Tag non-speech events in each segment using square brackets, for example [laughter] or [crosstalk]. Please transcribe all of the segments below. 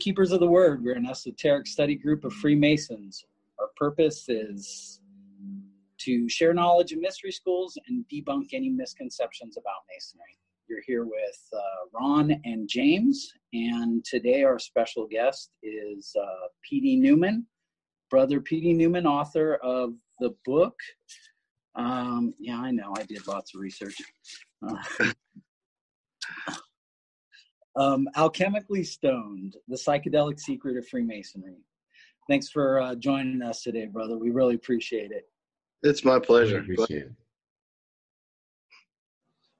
Keepers of the Word. We're an esoteric study group of Freemasons. Our purpose is to share knowledge of mystery schools and debunk any misconceptions about Masonry. You're here with uh, Ron and James, and today our special guest is uh, P.D. Newman, brother P.D. Newman, author of the book. Um, yeah, I know, I did lots of research. Uh, [laughs] um, Alchemically Stoned, The Psychedelic Secret of Freemasonry. Thanks for uh, joining us today, brother. We really appreciate it. It's my pleasure. appreciate it.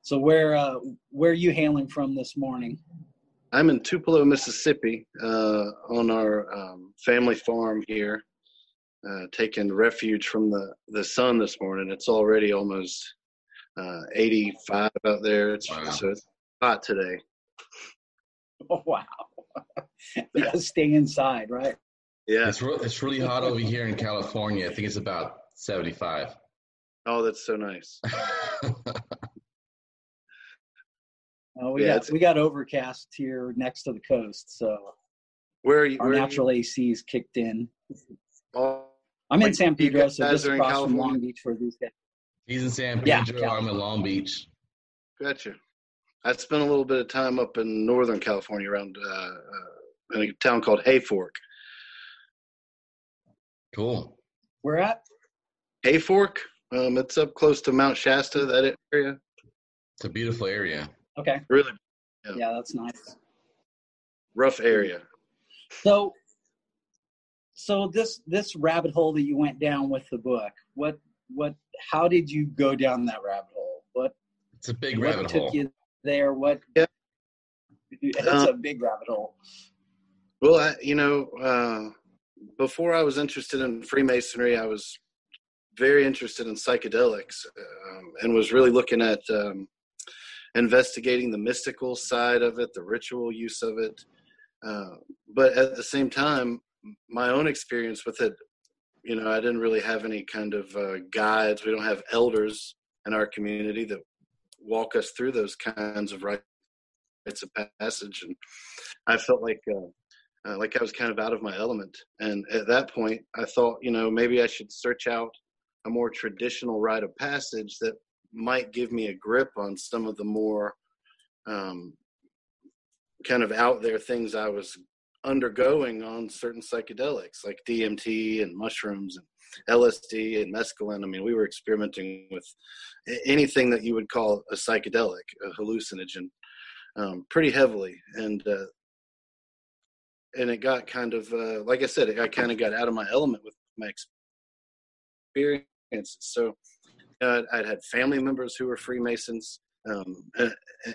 So where uh, where are you hailing from this morning? I'm in Tupelo, Mississippi, uh, on our um, family farm here, uh, taking refuge from the, the sun this morning. It's already almost uh, 85 out there. It's, Wow. So it's hot today. Oh [laughs] wow! [laughs] you gotta stay inside, right? Yeah. It's, re- it's really hot over here in California. I think it's about 75. Oh, that's so nice. [laughs] Uh, we Yeah, got we got overcast here next to the coast, so Where are you? our Where are natural AC's kicked in. Oh, I'm in San Pedro, so just are across from Long Beach where these guys. He's in San Yeah, Pedro. I'm in Long Beach. gotcha. I spent a little bit of time up in Northern California around uh, uh, in a town called Hayfork. Cool. We're at Hayfork? Um, it's up close to Mount Shasta, that area. It's a beautiful area. okay. Really Yeah. Yeah, that's nice. rough area. So, so this this rabbit hole that you went down with the book, what what? How did you go down that rabbit hole? What It's a big rabbit took hole. you there? What? Yeah. It's Uh, a big rabbit hole. Well, I, you know, uh, before I was interested in Freemasonry, I was very interested in psychedelics um, and was really looking at um, investigating the mystical side of it, the ritual use of it. Uh, but at the same time, my own experience with it, you know, I didn't really have any kind of uh, guides. We don't have elders in our community that walk us through those kinds of rites of passage. And I felt like, uh, uh, like I was kind of out of my element. And at that point, I thought, you know, maybe I should search out a more traditional rite of passage that might give me a grip on some of the more um, kind of out there things I was undergoing on certain psychedelics like DMT and mushrooms and LSD and mescaline. I mean, we were experimenting with anything that you would call a psychedelic, a hallucinogen, um, pretty heavily. And uh, and it got kind of uh, like I said, I kind of got out of my element with my experiences. So uh, I'd had family members who were Freemasons, um,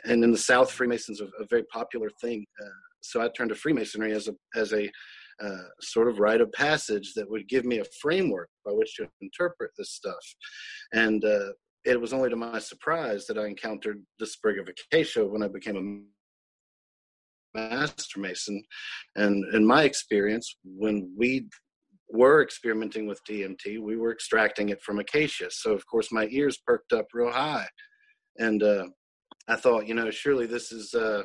and, in the South, Freemasons are a very popular thing. Uh, so I turned to Freemasonry as a as a uh, sort of rite of passage that would give me a framework by which to interpret this stuff. And uh, it was only to my surprise that I encountered the sprig of acacia when I became a master mason. And in my experience when we were experimenting with dmt we were extracting it from acacia. So of course my ears perked up real high. And uh, i thought you know surely this is uh,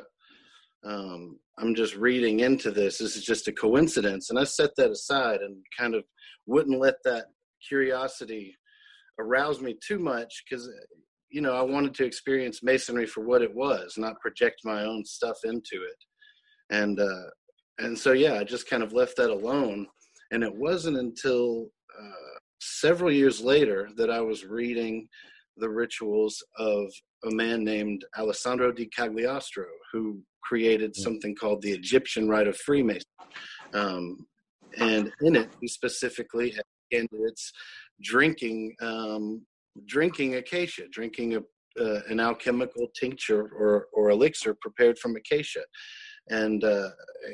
um, i'm just reading into this this is just a coincidence and i set that aside and kind of wouldn't let that curiosity arouse me too much because you know i wanted to experience masonry for what it was not project my own stuff into it and uh, and so yeah, I just kind of left that alone. And it wasn't until uh, several years later that I was reading the rituals of a man named Alessandro di Cagliostro, who created something called the Egyptian Rite of Freemasonry. Um, and in it, he specifically had candidates drinking um, drinking acacia, drinking a, uh, an alchemical tincture or, or elixir prepared from acacia and uh,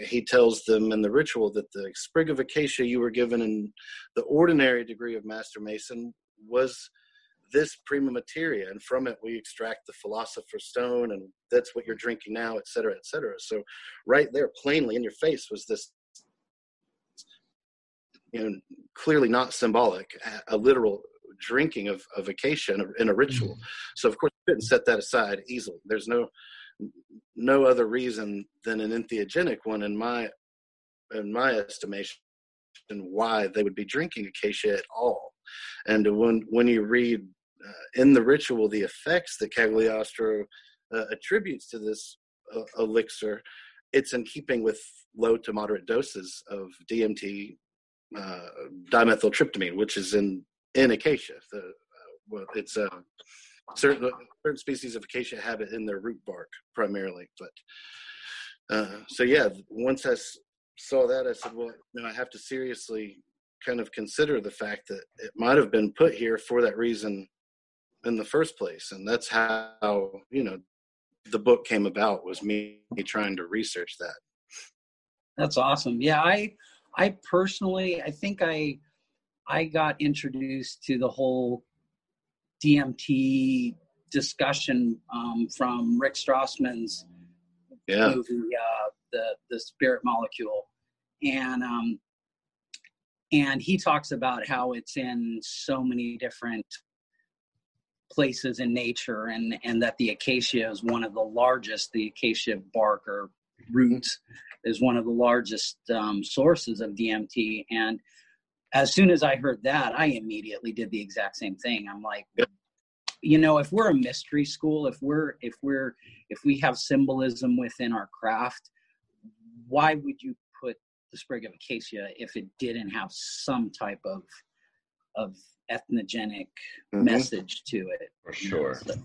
he tells them in the ritual that the sprig of acacia you were given in the ordinary degree of master mason was this prima materia and from it we extract the philosopher's stone and that's what you're drinking now et cetera et cetera. So right there plainly in your face was this you know clearly not symbolic a, literal drinking of, of acacia in a, in a ritual. Mm-hmm. So of course you couldn't set that aside easily. There's no no other reason than an entheogenic one in my in my estimation why they would be drinking acacia at all. And when when you read uh, in the ritual the effects that cagliostro uh, attributes to this uh, elixir it's in keeping with low to moderate doses of dmt uh, dimethyltryptamine which is in in acacia the, uh, well, it's a uh, certain certain species of acacia have it in their root bark primarily. But so yeah, once I saw that, I said, well, you know, I have to seriously kind of consider the fact that it might have been put here for that reason in the first place, and that's how you know the book came about was me trying to research that. That's awesome. Yeah, I I personally I think I I got introduced to the whole DMT discussion um, from Rick Strassman's yeah. movie, uh, the the Spirit Molecule, and um, and he talks about how it's in so many different places in nature, and and that the acacia is one of the largest. The acacia bark or roots is one of the largest um, sources of DMT, and as soon as I heard that, I immediately did the exact same thing. I'm like, you know, if we're a mystery school, if we're if we're if we have symbolism within our craft, why would you put the sprig of acacia if it didn't have some type of of ethnogenic mm-hmm. message to it? For sure. So,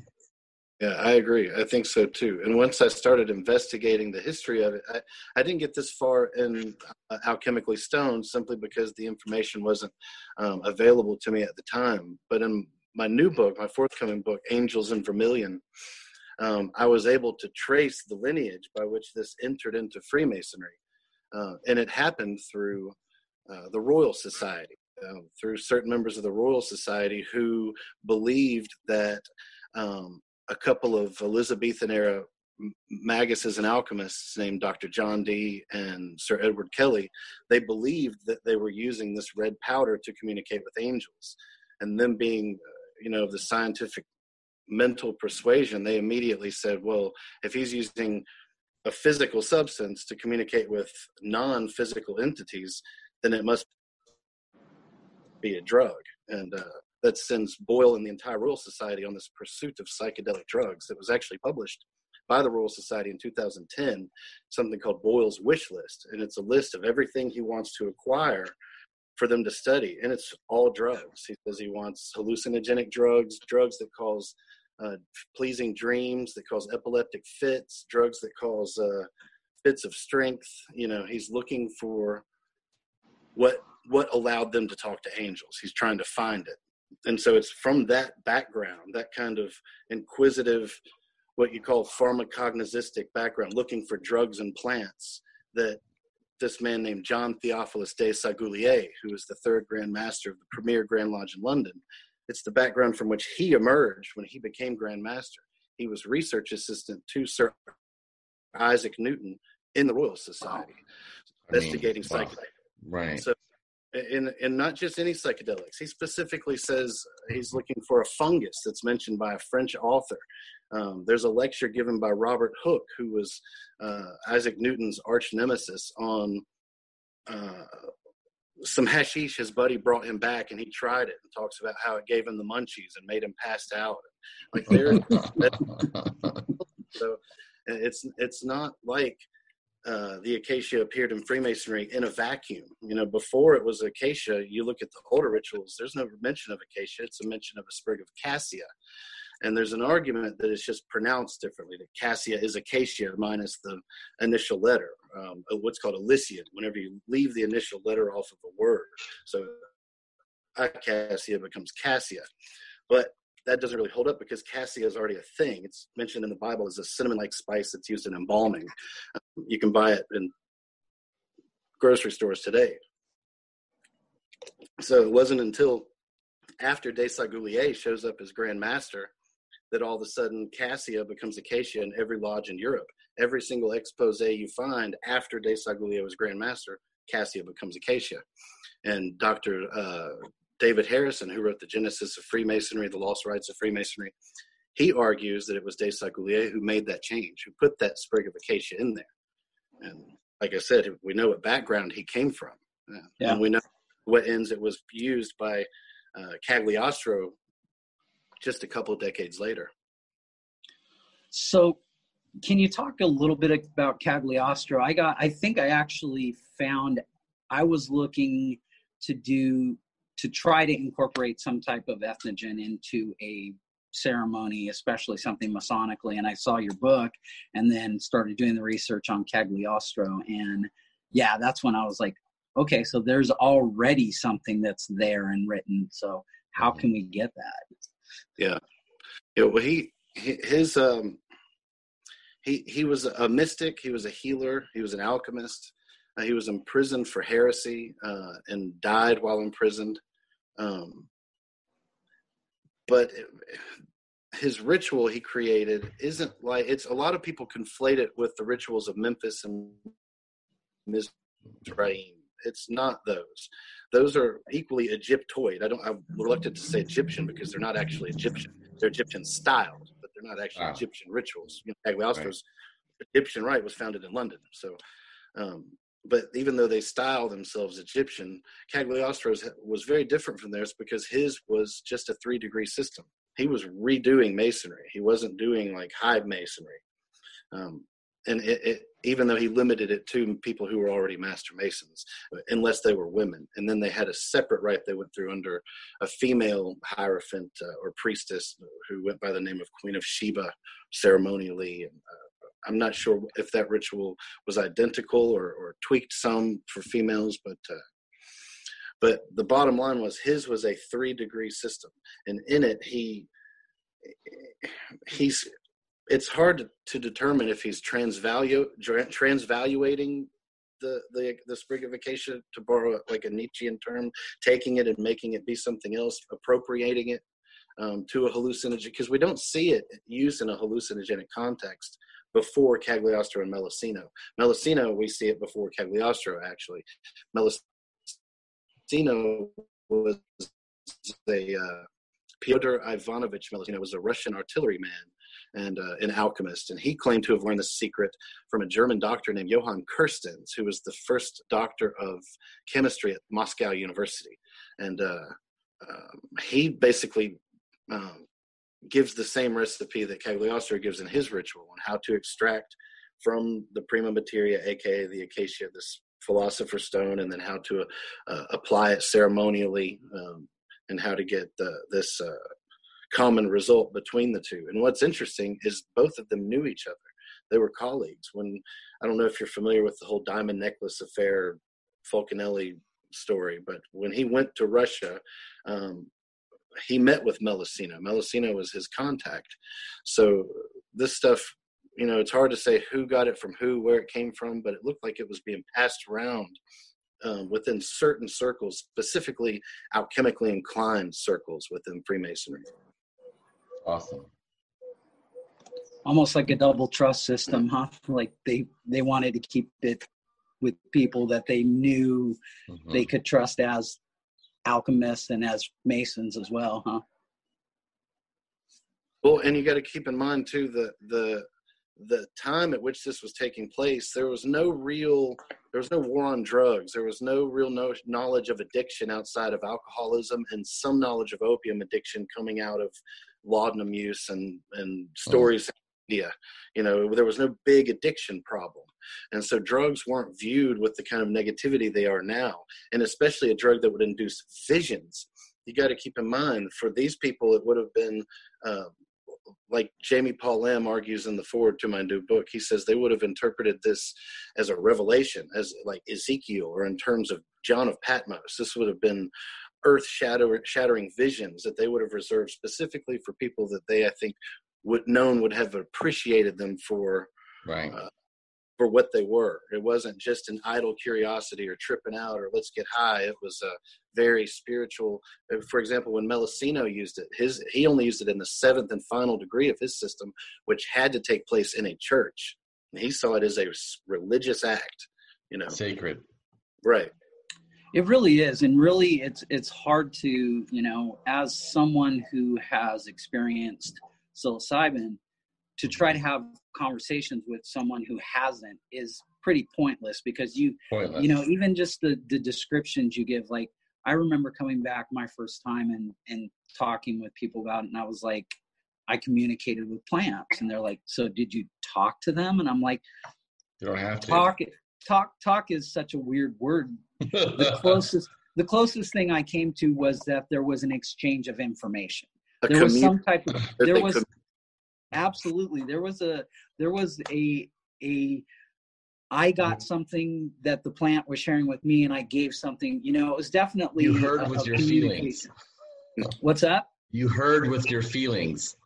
yeah, I agree. I think so too. And once I started investigating the history of it, I, I didn't get this far in uh, Alchemically Stoned simply because the information wasn't um, available to me at the time. But in my new book, my forthcoming book, Angels in Vermilion, um, I was able to trace the lineage by which this entered into Freemasonry. Uh, and it happened through uh, the Royal Society, uh, through certain members of the Royal Society who believed that um, a couple of Elizabethan era maguses and alchemists named Dr. John Dee and Sir Edward Kelly, they believed that they were using this red powder to communicate with angels. And them being, you know, the scientific mental persuasion, they immediately said, well, if he's using a physical substance to communicate with non physical entities, then it must be a drug. And uh, that sends Boyle and the entire Royal Society on this pursuit of psychedelic drugs. It was actually published by the Royal Society in 2010, something called Boyle's Wish List. And it's a list of everything he wants to acquire for them to study. And it's all drugs. He says he wants hallucinogenic drugs, drugs that cause uh, pleasing dreams, that cause epileptic fits, drugs that cause uh, fits of strength. You know, he's looking for what what allowed them to talk to angels. He's trying to find it and so it's from that background, that kind of inquisitive, what you call pharmacognosistic background, looking for drugs and plants, that this man named John Theophilus Desaguliers, who is the third Grand Master of the premier Grand Lodge in London, it's the background from which he emerged when he became Grand Master. He was research assistant to Sir Isaac Newton in the Royal Society, wow. investigating I mean, wow. psychedelics. Right. So and and not just any psychedelics. He specifically says he's looking for a fungus that's mentioned by a French author. Um, there's a lecture given by Robert Hooke, who was uh, Isaac Newton's arch nemesis, on uh, some hashish his buddy brought him back, and he tried it and talks about how it gave him the munchies and made him passed out. Like there, [laughs] so it's it's not like uh, the acacia appeared in Freemasonry in a vacuum. You know, before it was acacia, you look at the older rituals, there's no mention of acacia, it's a mention of a sprig of cassia. And there's an argument that it's just pronounced differently, that cassia is acacia minus the initial letter, um, what's called elision, whenever you leave the initial letter off of a word. So acacia becomes cassia. But that doesn't really hold up because cassia is already a thing. It's mentioned in the Bible as a cinnamon-like spice that's used in embalming. Um, you can buy it in grocery stores today. So it wasn't until after Desaguliers shows up as Grand Master that all of a sudden cassia becomes acacia in every lodge in Europe. Every single expose you find after Desaguliers was Grand Master, cassia becomes acacia. And Dr. Uh, David Harrison, who wrote The Genesis of Freemasonry, The Lost Rites of Freemasonry, he argues that it was De Desaguliers who made that change, who put that sprig of acacia in there. And like I said, we know what background he came from. Yeah. And we know what ends it was used by uh, Cagliostro just a couple decades later. So, can you talk a little bit about Cagliostro? I got, I think I actually found, I was looking to do, to try to incorporate some type of ethnogen into a ceremony, especially something Masonically. And I saw your book and then started doing the research on Cagliostro. And yeah, that's when I was like, okay, so there's already something that's there and written. So how mm-hmm. can we get that? Yeah. Yeah. Well, he, his, um, he, he was a mystic. He was a healer. He was an alchemist. Uh, he was imprisoned for heresy uh, and died while imprisoned. Um, but his ritual he created isn't like it's a lot of people conflate it with the rituals of Memphis and Mizraim. It's not those. Those are equally Egyptoid. I don't. I'm reluctant to say Egyptian because they're not actually Egyptian. They're Egyptian styled, but they're not actually wow. Egyptian rituals. You know, Cagliostro's right. Egyptian rite was founded in London, so um, but even though they style themselves Egyptian, Cagliostro's was very different from theirs because his was just a three degree system. He was redoing masonry. He wasn't doing like hive masonry. Um, and it, it, even though he limited it to people who were already master masons, unless they were women, and then they had a separate rite they went through under a female hierophant uh, or priestess who went by the name of Queen of Sheba ceremonially. And, uh, I'm not sure if that ritual was identical or, or tweaked some for females, but uh, but the bottom line was his was a three degree system, and in it he he's it's hard to determine if he's transvalue transvaluating the, the the sprig of acacia to borrow like a Nietzschean term, taking it and making it be something else, appropriating it um, to a hallucinogen because we don't see it used in a hallucinogenic context before Cagliostro and Melissino. Melissino, we see it before Cagliostro, actually. Melissino was a uh, Pyotr Ivanovich Melissino was a Russian artilleryman and uh, an alchemist, and he claimed to have learned the secret from a German doctor named Johann Kerstens, who was the first doctor of chemistry at Moscow University, and uh, um, he basically um, gives the same recipe that Cagliostro gives in his ritual on how to extract from the prima materia, aka the acacia, this philosopher's stone, and then how to uh, apply it ceremonially, um, and how to get the, this uh, common result between the two. And what's interesting is both of them knew each other. They were colleagues. When I don't know if you're familiar with the whole diamond necklace affair, Falconelli story, but when he went to Russia, um, he met with Melissino. Melissino was his contact. So this stuff, you know, it's hard to say who got it from who, where it came from, but it looked like it was being passed around um, within certain circles, specifically alchemically inclined circles within Freemasonry. Awesome. Almost like a double trust system, huh? Like they they wanted to keep it with people that they knew mm-hmm. they could trust as alchemists and as masons as well, huh? Well, and you got to keep in mind too the the the time at which this was taking place. There was no real there was no war on drugs. There was no real no, knowledge of addiction outside of alcoholism and some knowledge of opium addiction coming out of laudanum use and and stories. Mm. You know, there was no big addiction problem. And so drugs weren't viewed with the kind of negativity they are now. And especially a drug that would induce visions. You got to keep in mind for these people, it would have been uh, like Jamie Paul Lamb argues in the forward to my new book. He says they would have interpreted this as a revelation, as like Ezekiel, or in terms of John of Patmos. This would have been earth shattering visions that they would have reserved specifically for people that they, I think, would known would have appreciated them for right. Uh, for what they were. It wasn't just an idle curiosity or tripping out or let's get high. It was a very spiritual. Uh, for example, when Melissino used it, his he only used it in the seventh and final degree of his system, which had to take place in a church. And he saw it as a religious act, you know, sacred. Right. It really is, and really, it's it's hard to you know, as someone who has experienced psilocybin to try to have conversations with someone who hasn't is pretty pointless because you Pointless. you know even just the the descriptions you give like i remember coming back my first time and and talking with people about it and i was like i communicated with plants and they're like so did you talk to them and i'm like you don't have to. talk talk talk is such a weird word the [laughs] closest the closest thing i came to was that there was an exchange of information A there was some type of there was could- absolutely there was a there was a a i got something that the plant was sharing with me and i gave something you know it was definitely You heard a- with a your feelings. what's that You heard with your feelings.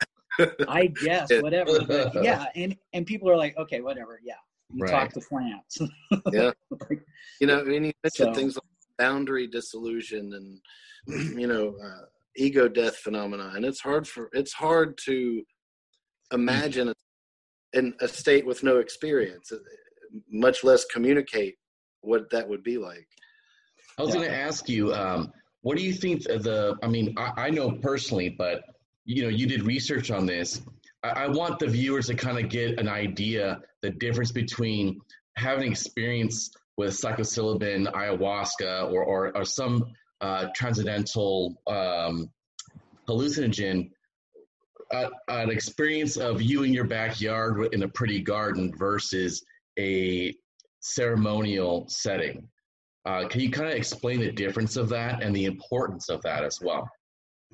i guess [laughs] whatever but yeah and and people are like okay whatever yeah you Right. talk to plants Yeah. [laughs] Like, you know, and you mentioned So- things like boundary dissolution and [clears throat] you know uh, ego death phenomena, and it's hard for it's hard to imagine in a state with no experience, uh, much less communicate what that would be like. I was Yeah. going to ask you, um, what do you think the? I mean, I, I know personally, but you know, you did research on this. I, I want the viewers to kind of get an idea the difference between having experience with psilocybin, ayahuasca, or or, or some uh, transcendental um, hallucinogen. Uh, an experience of you in your backyard in a pretty garden versus a ceremonial setting. Uh, can you kind of explain the difference of that and the importance of that as well?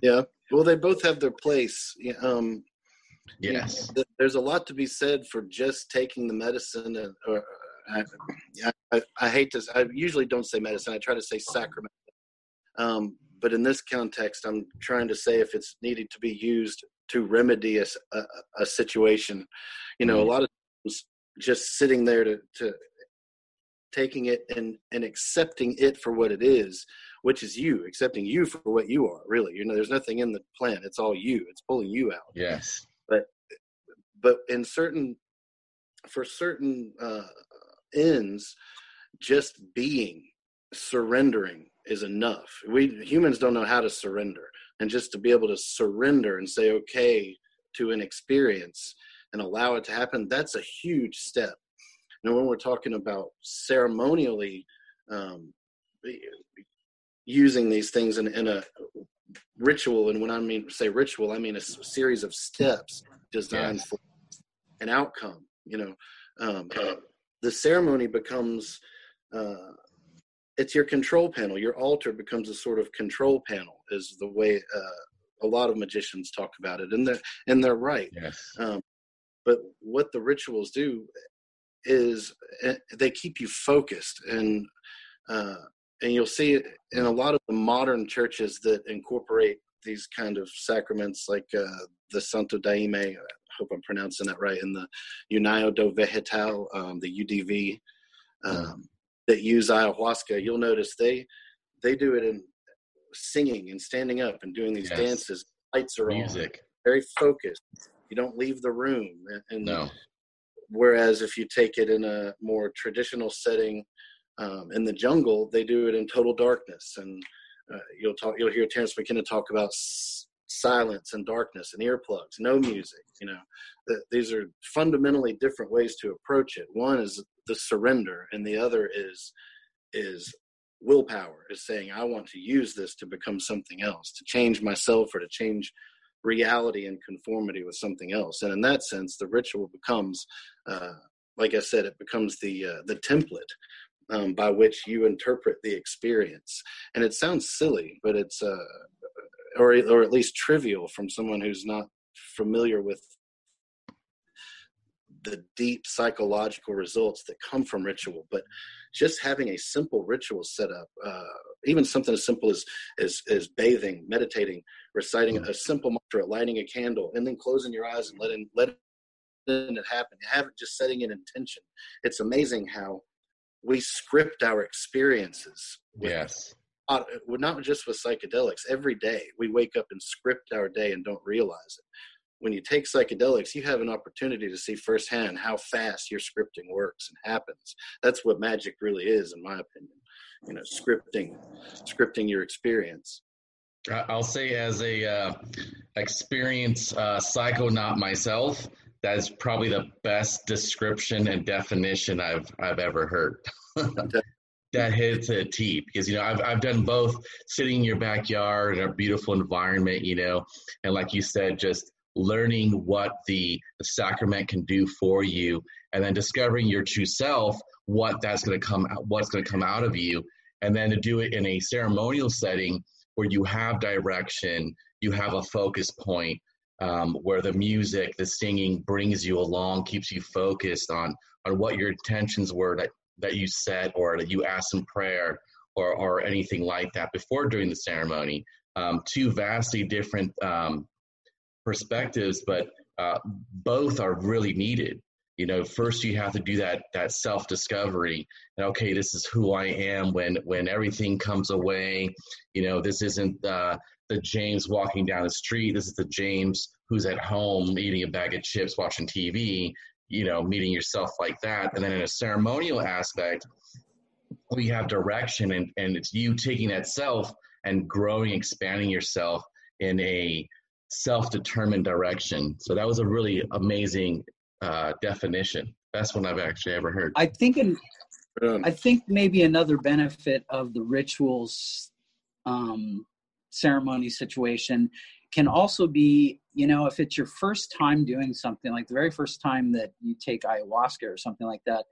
Yeah. Well, they both have their place. Um, Yes. th- there's a lot to be said for just taking the medicine and or I, I, I hate to i usually don't say medicine i try to say sacrament um, but in this context i'm trying to say if it's needed to be used to remedy a situation. You know a lot of times just sitting there to, to taking it and and accepting it for what it is which is you accepting you for what you are really. You know there's nothing in the plan. it's all you. It's pulling you out. Yes. But but in certain for certain uh, ends just being surrendering is enough. We humans don't know how to surrender. And just to be able to surrender and say okay to an experience and allow it to happen that's a huge step. Now when we're talking about ceremonially um, using these things in, in a ritual and when i mean say ritual i mean a series of steps designed Yes. for an outcome you know. Um, the ceremony becomes uh, it's your control panel. Your altar becomes a sort of control panel is the way uh, a lot of magicians talk about it and they're and they're right. Yes. um, but what the rituals do is uh, they keep you focused and uh, and you'll see it in a lot of the modern churches that incorporate these kind of sacraments like uh, the Santo Daime, I hope I'm pronouncing that right, and the Uniao do Vegetal, um, the UDV, um, that use ayahuasca. You'll notice they they do it in singing and standing up and doing these Yes. dances. Lights are on, Music. very focused. You don't leave the room. And, No. whereas if you take it in a more traditional setting um, in the jungle, they do it in total darkness, and uh, you'll talk. You'll hear Terence McKenna talk about s- silence and darkness and earplugs, no music. You know, Th- these are fundamentally different ways to approach it. One is the surrender, and the other is is willpower. Is saying I want to use this to become something else, to change myself, or to change reality and conformity with something else. And in that sense, the ritual becomes, uh, like I said, it becomes the uh, the template um, by which you interpret the experience. And it sounds silly, but it's uh, or or at least trivial from someone who's not familiar with the deep psychological results that come from ritual but just having a simple ritual set up uh, even something as simple as as, as bathing meditating reciting a simple mantra lighting a candle and then closing your eyes and letting letting it happen you have it just setting an intention. It's amazing how we script our experiences with Yes. uh, not just with psychedelics. Every day we wake up and script our day and don't realize it when you take psychedelics you have an opportunity to see firsthand how fast your scripting works and happens. That's what magic really is in my opinion you know scripting scripting your experience. I'll say as a uh, experienced uh, psychonaut myself, that is probably the best description and definition I've I've ever heard. [laughs] that hits a T because you know I've I've done both sitting in your backyard in a beautiful environment, you know, and like you said, just learning what the, sacrament can do for you, and then discovering your true self, what that's going to come what's going to come out of you, and then to do it in a ceremonial setting where you have direction, you have a focus point, um, where the music, the singing brings you along, keeps you focused on on what your intentions were that that you set or that you asked in prayer or, or anything like that before doing the ceremony. Um, two vastly different um, perspectives, but uh, both are really needed. You know, first you have to do that that self discovery. And okay, this is who I am when when everything comes away. You know, this isn't uh, the James walking down the street. This is the James who's at home eating a bag of chips, watching TV you know, meeting yourself like that. And then in a ceremonial aspect, we have direction and, and it's you taking that self and growing, expanding yourself in a self-determined direction. So that was a really amazing uh, definition. Best one I've actually ever heard. I think in, I think maybe another benefit of the rituals um, ceremony situation can also be you know if it's your first time doing something like the very first time that you take ayahuasca or something like that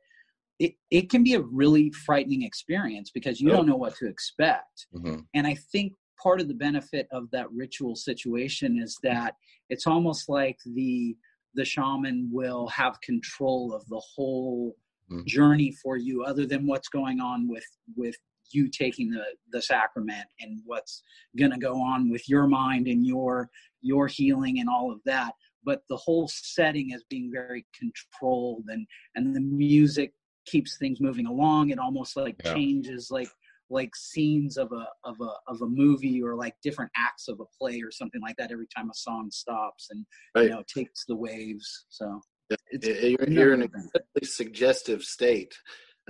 it, it can be a really frightening experience because you don't know what to expect mm-hmm. and i think part of the benefit of that ritual situation is that it's almost like the the shaman will have control of the whole mm-hmm. journey for you other than what's going on with with you taking the the sacrament and what's going to go on with your mind and your your healing and all of that but the whole setting is being very controlled and and the music keeps things moving along it almost like yeah. changes like like scenes of a of a of a movie or like different acts of a play or something like that every time a song stops and right. you know takes the waves so it's, you're, you're in a suggestive state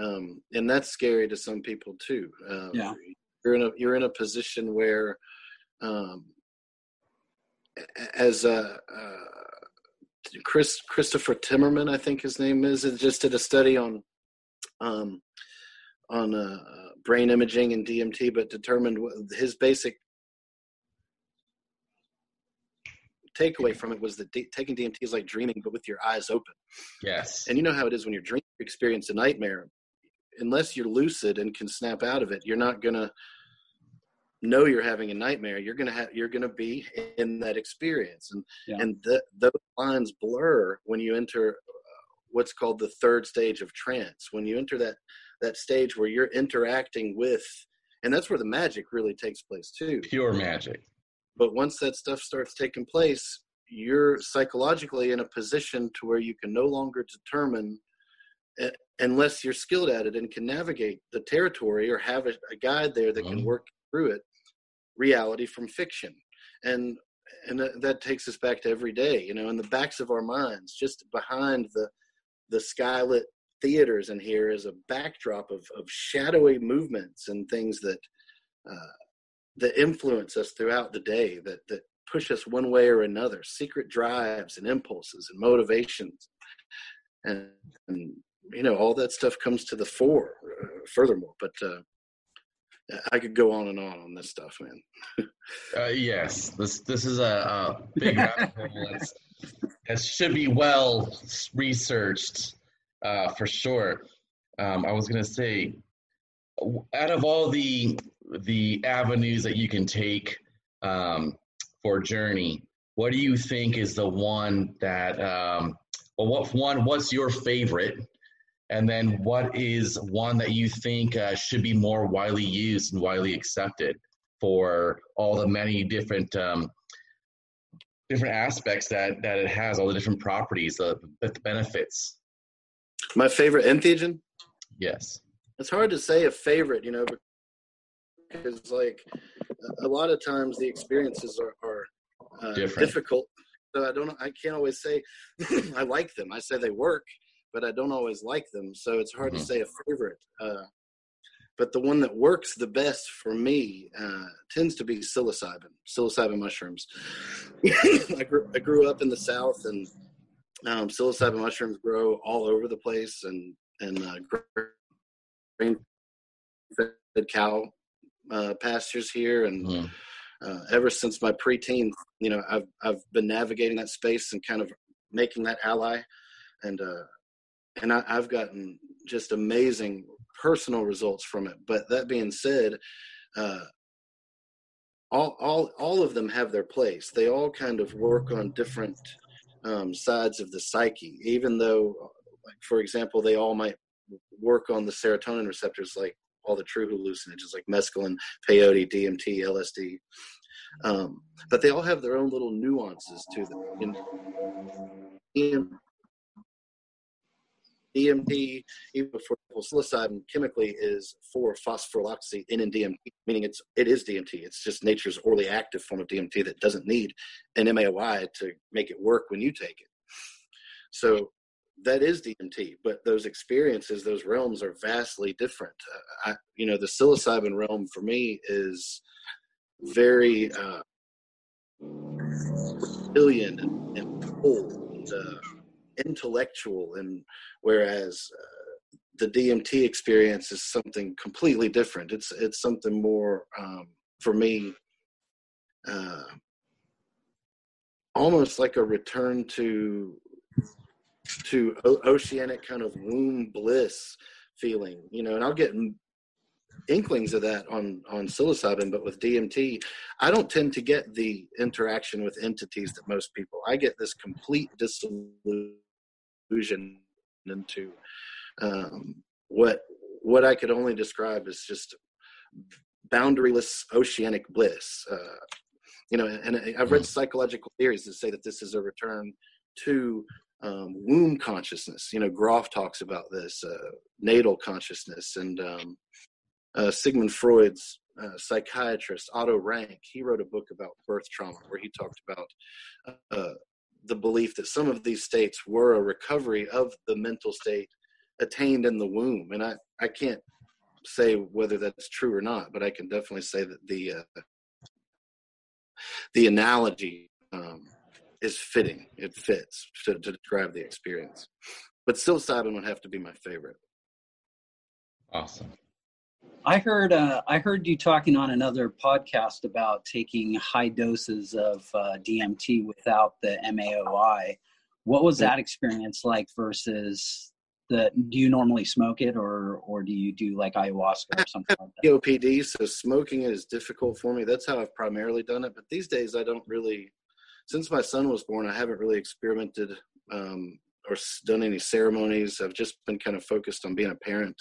um, and that's scary to some people too. Um, yeah, you're in a you're in a position where, um, as a uh, Chris Christopher Timmermann, I think his name is, just did a study on um, on uh, brain imaging and DMT, but determined his basic takeaway from it was that d- taking DMT is like dreaming, but with your eyes open. Yes. And you know how it is when you're dreaming, you experience a nightmare unless you're lucid and can snap out of it, you're not gonna know you're having a nightmare. You're gonna have you're gonna be in that experience, and yeah. and the, those lines blur when you enter uh, what's called the third stage of trance. When you enter that that stage where you're interacting with, and that's where the magic really takes place too. Pure magic. But once that stuff starts taking place, you're psychologically in a position to where you can no longer determine unless you're skilled at it and can navigate the territory or have a, a guide there that mm-hmm. can work through it reality from fiction and and that, that takes us back to every day you know in the backs of our minds just behind the the skylit theaters in here is a backdrop of, of shadowy movements and things that uh, that influence us throughout the day that that push us one way or another secret drives and impulses and motivations. And, and you know all that stuff comes to the fore uh, furthermore but uh, i could go on and on on this stuff man. [laughs] Uh, yes this this is a, a big [laughs] rabbit hole that should be well researched uh, for sure um, i was to say out of all the the avenues that you can take um, for journey what do you think is the one that um, well what one what's your favorite and then what is one that you think uh, should be more widely used and widely accepted for all the many different um, different aspects that that it has, all the different properties, the, the benefits. My favorite entheogen. Yes. It's hard to say a favorite, you know, because like a lot of times the experiences are, are uh, difficult. So I don't, know I can't always say [clears throat] I like them. I say they work, but I don't always like them. So it's hard mm-hmm. to say a favorite. Uh, but the one that works the best for me uh, tends to be psilocybin, psilocybin mushrooms. [laughs] I, grew, I grew up in the South, and um, psilocybin mushrooms grow all over the place, and and uh, grain-fed cow uh, pastures here, and. Mm. Uh, ever since my preteen, you know, I've I've been navigating that space and kind of making that ally, and uh, and I, have gotten just amazing personal results from it. But that being said, uh, all all all of them have their place. They all kind of work on different um, sides of the psyche, even though, like for example, they all might work on the serotonin receptors, like all the true hallucinogens, like mescaline, peyote, DMT, LSD. Um, but they all have their own little nuances to them. In, DMT, even for psilocybin, chemically is 4-phosphoryloxy in DMT, meaning it's it is DMT. It's just nature's orally active form of DMT that doesn't need an MAOI to make it work when you take it. So that is DMT, but those experiences, those realms are vastly different. Uh, I, you know, the psilocybin realm for me is very uh, billion and, and. And, uh, intellectual and whereas uh, the DMT experience is something completely different. It's it's something more um, for me, uh, almost like a return to to o- oceanic kind of womb bliss feeling, you know. And I'll get inklings of that on on psilocybin, but with DMT, I don't tend to get the interaction with entities that most people. I get this complete dissolution into um, what what I could only describe as just boundaryless oceanic bliss. Uh, you know, and I've read hmm. psychological theories that say that this is a return to um, womb consciousness. You know, Grof talks about this uh, natal consciousness, and um, uh, Sigmund Freud's uh, psychiatrist Otto Rank. He wrote a book about birth trauma where he talked about uh, the belief that some of these states were a recovery of the mental state attained in the womb. And i i can't say whether that's true or not but i can definitely say that the uh, the analogy um, is fitting. It fits to, to describe the experience. But psilocybin would have to be my favorite. Awesome I heard uh, I heard you talking on another podcast about taking high doses of uh, DMT without the MAOI. What was that experience like versus the? Do you normally smoke it, or or do you do like ayahuasca or something like that? So smoking it is difficult for me. That's how I've primarily done it. But these days, I don't really. Since my son was born, I haven't really experimented um, or done any ceremonies. I've just been kind of focused on being a parent.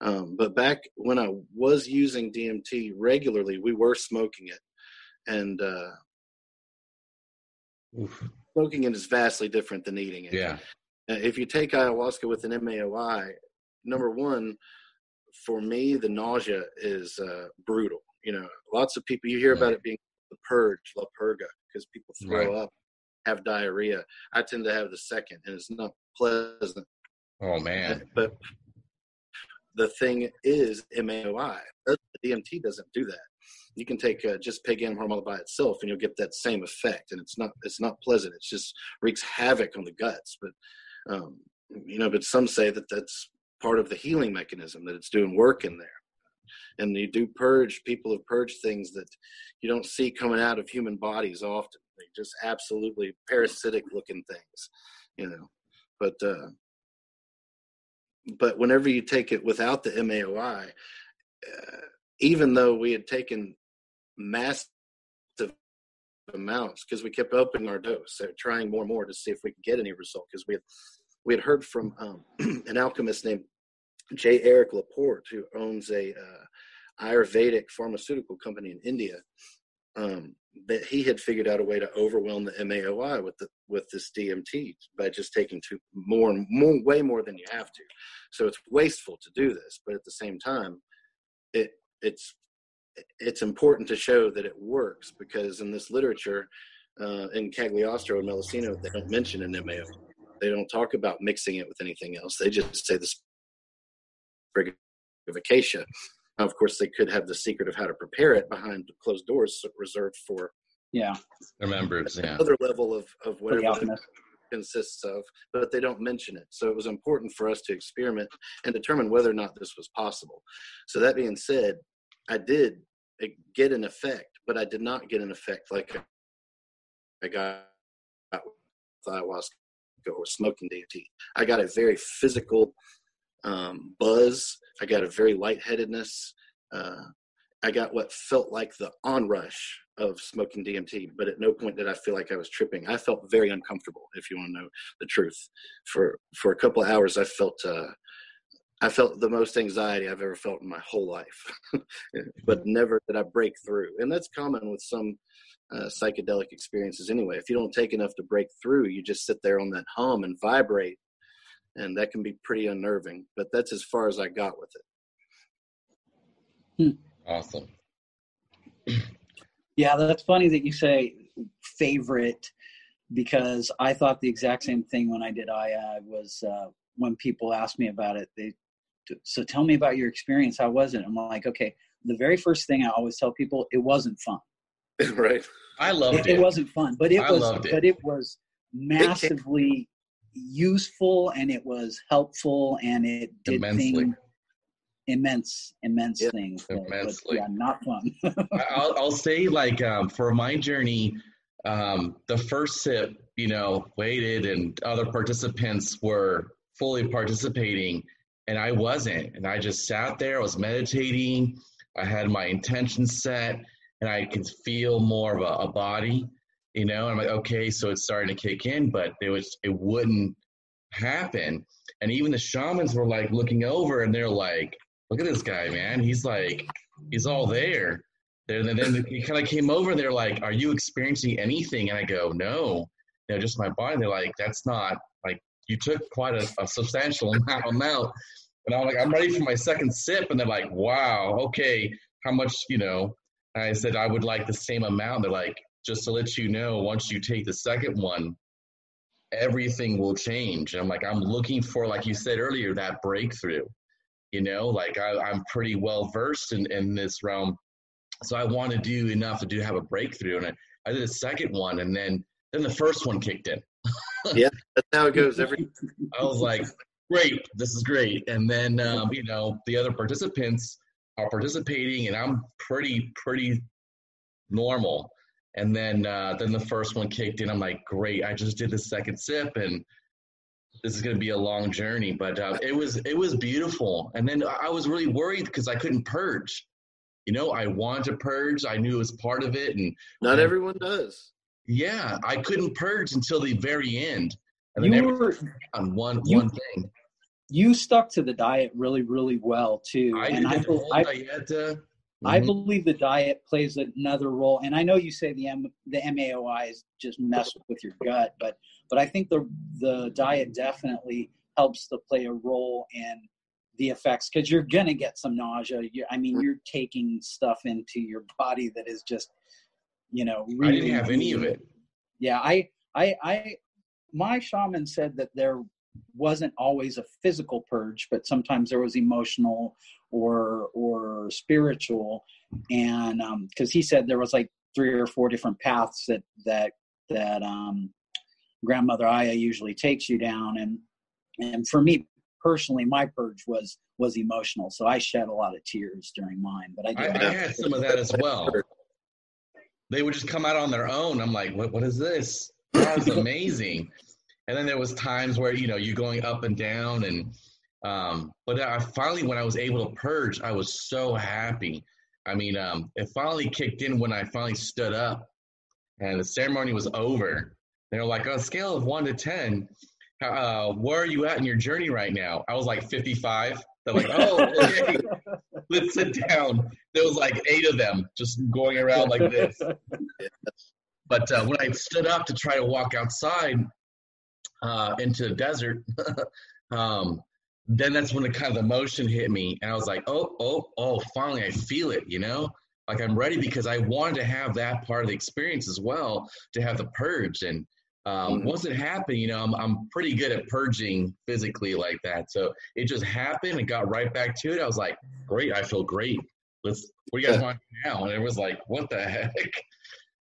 Um, but back when I was using DMT regularly, we were smoking it, and uh, smoking it is vastly different than eating it. Yeah. Uh, if you take ayahuasca with an MAOI, number one, for me, the nausea is uh, brutal. You know, lots of people you hear about it being the purge, la purga, because people throw right. up, have diarrhea. I tend to have the second, and it's not pleasant. Oh man! [laughs] But the thing is MAOI. The DMT doesn't do that. You can take uh, just pig hormone by itself, and you'll get that same effect. And it's not it's not pleasant. It just wreaks havoc on the guts. But um, you know, but some say that that's part of the healing mechanism that it's doing work in there. And you do purge. People have purged things that you don't see coming out of human bodies often. Just absolutely parasitic looking things, you know. But uh, but whenever you take it without the MAOI, uh, even though we had taken massive amounts because we kept upping our dose, so trying more and more to see if we could get any result. Because we had we had heard from um, [clears throat] an alchemist named J. Eric Laporte, who owns a uh, Ayurvedic pharmaceutical company in India, um, that he had figured out a way to overwhelm the MAOI with the with this DMT by just taking too more and more way more than you have to. So it's wasteful to do this, but at the same time, it it's it's important to show that it works because in this literature, uh, in Cagliostro and Melissino, they don't mention an MAO. They don't talk about mixing it with anything else. They just say the sprig of acacia Now, of course, they could have the secret of how to prepare it behind closed doors, reserved for yeah their members. Yeah, another level of of for whatever it consists of, but they don't mention it. So it was important for us to experiment and determine whether or not this was possible. So that being said, I did uh, get an effect, but I did not get an effect like I got with ayahuasca or smoking DMT. I got a very physical um, buzz. I got a very lightheadedness. Uh, I got what felt like the onrush of smoking DMT, but at no point did I feel like I was tripping. I felt very uncomfortable, if you want to know the truth. For for a couple hours, I felt uh, I felt the most anxiety I've ever felt in my whole life, [laughs] but never did I break through. And that's common with some uh, psychedelic experiences anyway. If you don't take enough to break through, you just sit there on that hum and vibrate, and that can be pretty unnerving. But that's as far as I got with it. awesome. [clears throat] Yeah, that's funny that you say favorite because I thought the exact same thing when I did Aya. Was uh, when people asked me about it, they so tell me about your experience. How was it? I'm like, okay. The very first thing I always tell people, it wasn't fun. [laughs] right. I loved It, it. it wasn't fun, but it I was. loved it. But it was massively useful, and it was helpful, and it did Immensely. things, immense, immense Yeah, things. but, yeah, not fun. [laughs] I'll, I'll say like um, for my journey, um, the first sip, you know, waited and other participants were fully participating, and I wasn't. And I just sat there. I was meditating. I had my intention set, and I could feel more of a, a body. You know, I'm like, okay, so it's starting to kick in, but it was it wouldn't happen. And even the shamans were like looking over, and they're like, look at this guy, man. He's like, he's all there. And then, then he kind of came over and they're like, Are you experiencing anything? And I go, No, you know, just my body. And they're like, That's not like you took quite a, a substantial [laughs] amount, amount. And I'm like, I'm ready for my second sip. And they're like, Wow, okay, how much, you know? And I said, I would like the same amount. They're like, Just to let you know, once you take the second one, everything will change. And I'm like, I'm looking for, like you said earlier, that breakthrough. You know, like I, I'm pretty well versed in, in this realm so I want to do enough to do have a breakthrough, and I, I did a second one, and then then the first one kicked in. [laughs] Yeah, that's how it goes every I was like, great, this is great, and then um, you know the other participants are participating, and I'm pretty pretty normal, and then uh, then the first one kicked in. I'm like, great, I just did the second sip, and this is going to be a long journey, but uh, it was it was beautiful, and then I was really worried because I couldn't purge. You know, I wanted to purge. I knew it was part of it, and not everyone does. yeah, I couldn't purge until the very end. And then you were on one you- one thing. you stuck to the diet really, really well too. I and did I, the whole I, dieta. I Mhm. believe the diet plays another role. And I know you say the M, the MAOIs just mess with your gut, but but I think the the diet definitely helps to play a role in the effects because you're gonna get some nausea. You, I mean, you're taking stuff into your body that is just, you know, I didn't have any of it. yeah i i i my shaman said that there wasn't always a physical purge but sometimes there was emotional or or spiritual and um because he said there was like three or four different paths that that that um grandmother aya usually takes you down and and for me personally my purge was was emotional so i shed a lot of tears during mine but i I, I had some of that as well. They would just come out on their own. I'm like, what what is this? That was [laughs] amazing. and then there was times where you know you're going up and down and um but I finally when I was able to purge, I was so happy. I mean, um it finally kicked in when I finally stood up and the ceremony was over. They were like, on a scale of one to ten, uh, where are you at in your journey right now? I was like 55. They're like, oh, okay, [laughs] let's sit down. There was like eight of them just going around like this. But uh, when I stood up to try to walk outside uh, into the desert, [laughs] um, then that's when the kind of the motion hit me, and I was like, oh, oh, oh, finally I feel it, you know, like I'm ready because I wanted to have that part of the experience as well, to have the purge. And um, Mhm. once it happened, you know, I'm I'm pretty good at purging physically like that. So it just happened and got right back to it. I was like, great, I feel great. let's what do you guys want now? And it was like, what the [laughs] heck?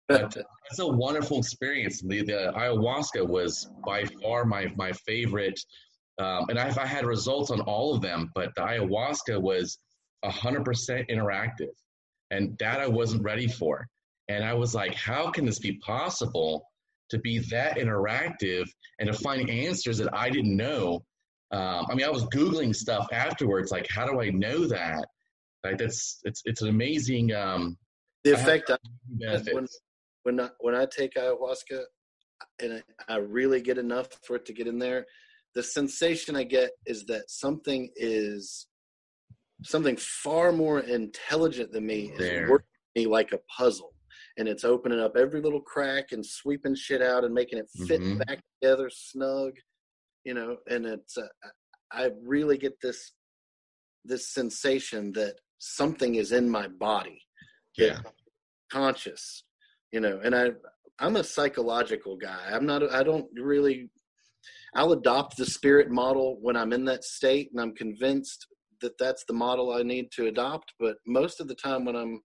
But it's a wonderful experience. The, the ayahuasca was by far my my favorite, um, and I've I had results on all of them. But the ayahuasca was hundred percent interactive, and that I wasn't ready for. And I was like, how can this be possible to be that interactive and to find answers that I didn't know? Um, I mean, I was googling stuff afterwards, like, how do I know that? Like, that's it's it's an amazing. Um, the effect I when, when I, when I take ayahuasca, and I, I really get enough for it to get in there, the sensation I get is that something is something far more intelligent than me there. is working me like a puzzle. And it's opening up every little crack and sweeping shit out and making it fit mm-hmm. back together snug you know? And it's uh, i really get this this sensation that something is in my body yeah. conscious you know? And i i'm a psychological guy. I'm not i don't really i'll adopt the spirit model when i'm in that state and i'm convinced that that's the model i need to adopt. But most of the time when i'm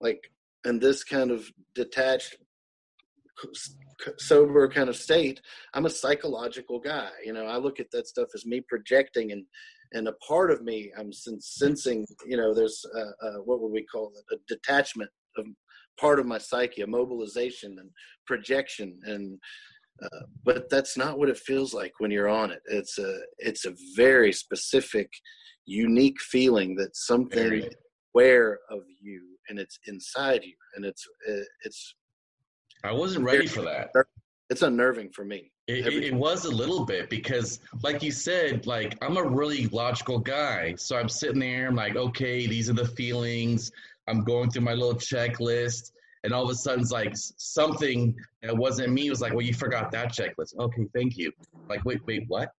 like in this kind of detached sober kind of state i'm a psychological guy. You know i look at that stuff as me projecting and and a part of me i'm sensing you know there's a, a, what would we call it? A detachment of part of my psyche a mobilization and projection. And uh, but that's not what it feels like when you're on it. It's a it's a very specific unique feeling that something aware of you and it's inside you and it's it's i wasn't ready for that. it's unnerving for me it, it, it, was a little bit because like you said like i'm a really logical guy. So i'm sitting there i'm like okay these are the feelings. I'm going through my little checklist and all of a sudden it's like something that wasn't me was like well you forgot that checklist okay thank you like wait wait what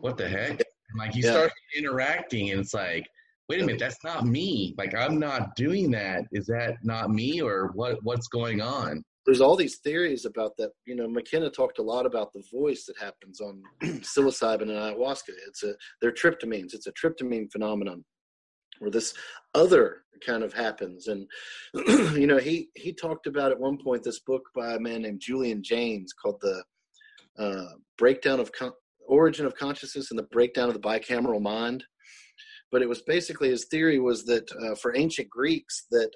what the heck and like you yeah. start interacting and it's like wait a minute, that's not me. Like I'm not doing that. Is that not me or what what's going on? There's all these theories about that. You know, McKenna talked a lot about the voice that happens on [clears throat] psilocybin and ayahuasca. It's a they're tryptamines. It's a tryptamine phenomenon where this other kind of happens. And [clears throat] you know, he he talked about at one point this book by a man named Julian Jaynes called the uh, Breakdown of Con- Origin of Consciousness and the Breakdown of the Bicameral Mind but it was basically his theory was that uh, for ancient Greeks that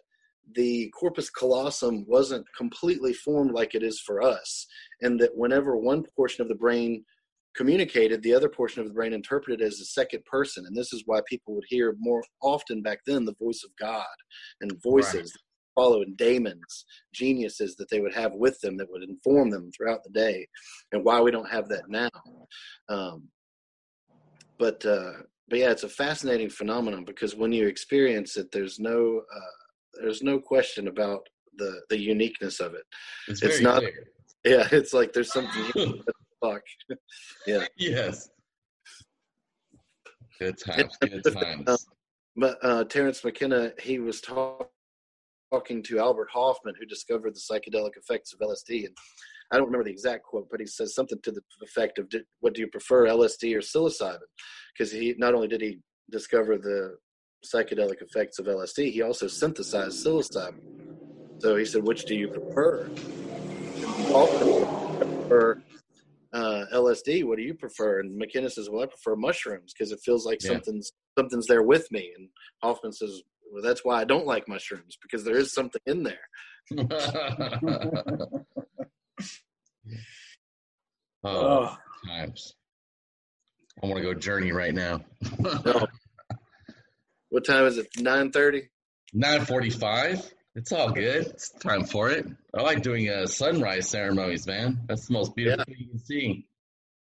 the corpus callosum wasn't completely formed like it is for us, and that whenever one portion of the brain communicated, the other portion of the brain interpreted as a second person, and this is why people would hear more often back then the voice of God and voices. Right. Following daemons, geniuses that they would have with them that would inform them throughout the day, and why we don't have that now. Um, but uh, but yeah, it's a fascinating phenomenon because when you experience it, there's no uh, there's no question about the the uniqueness of it. It's, it's not. Clear. Yeah, it's like there's something. [laughs] fuck. [laughs] yeah. Yes. Good times. Good [laughs] times. Um, but uh, Terence McKenna, he was talk, talking to Albert Hofmann, who discovered the psychedelic effects of LSD, and I don't remember the exact quote, but he says something to the effect of, "What do you prefer, LSD or psilocybin?" Because he not only did he discover the psychedelic effects of LSD, he also synthesized psilocybin. So he said, "Which do you prefer?" prefer uh, LSD. What do you prefer? And McKenna says, "Well, I prefer mushrooms because it feels like yeah. something's something's there with me." And Hofmann says, "Well, that's why I don't like mushrooms because there is something in there." [laughs] Oh, oh. times. I want to go journey right now. no. [laughs] What time is it? Nine thirty. Nine forty-five. It's all good. It's time for it. I like doing uh, sunrise ceremonies, man. That's the most beautiful yeah. thing you can see.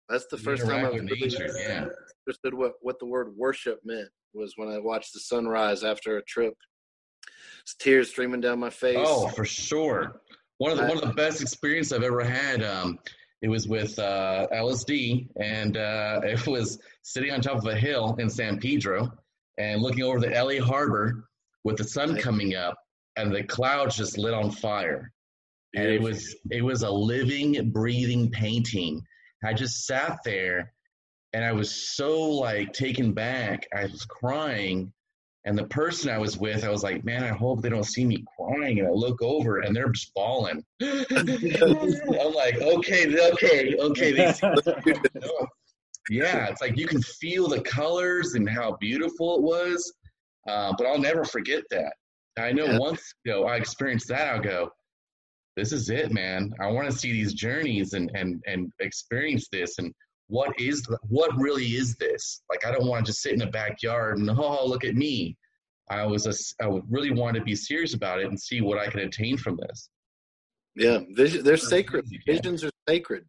That's the first time I've nature, yeah. understood what, what the word worship meant was when I watched the sunrise after a trip. It's tears streaming down my face. Oh, for sure. One of the, one of the best experiences I've ever had. Um, it was with uh, LSD, and uh, [laughs] it was sitting on top of a hill in San Pedro and looking over the LA harbor with the sun coming up, and the clouds just lit on fire. And it was it was a living, breathing painting. I just sat there, and I was so like taken back. I was crying And the person I was with, I was like, man, I hope they don't see me crying. And I look over and they're just bawling. [laughs] I'm like, okay, okay, okay. yeah, it's like you can feel the colors and how beautiful it was. Uh, but I'll never forget that. I know once you know I experienced that, I'll go, this is it, man. I want to see these journeys and and and experience this and what is what really is this? Like I don't want to just sit in the backyard and [laughs] oh look at me. I was a, I really want to be serious about it and see what I can attain from this. Yeah, vision, they're sacred. Visions are sacred,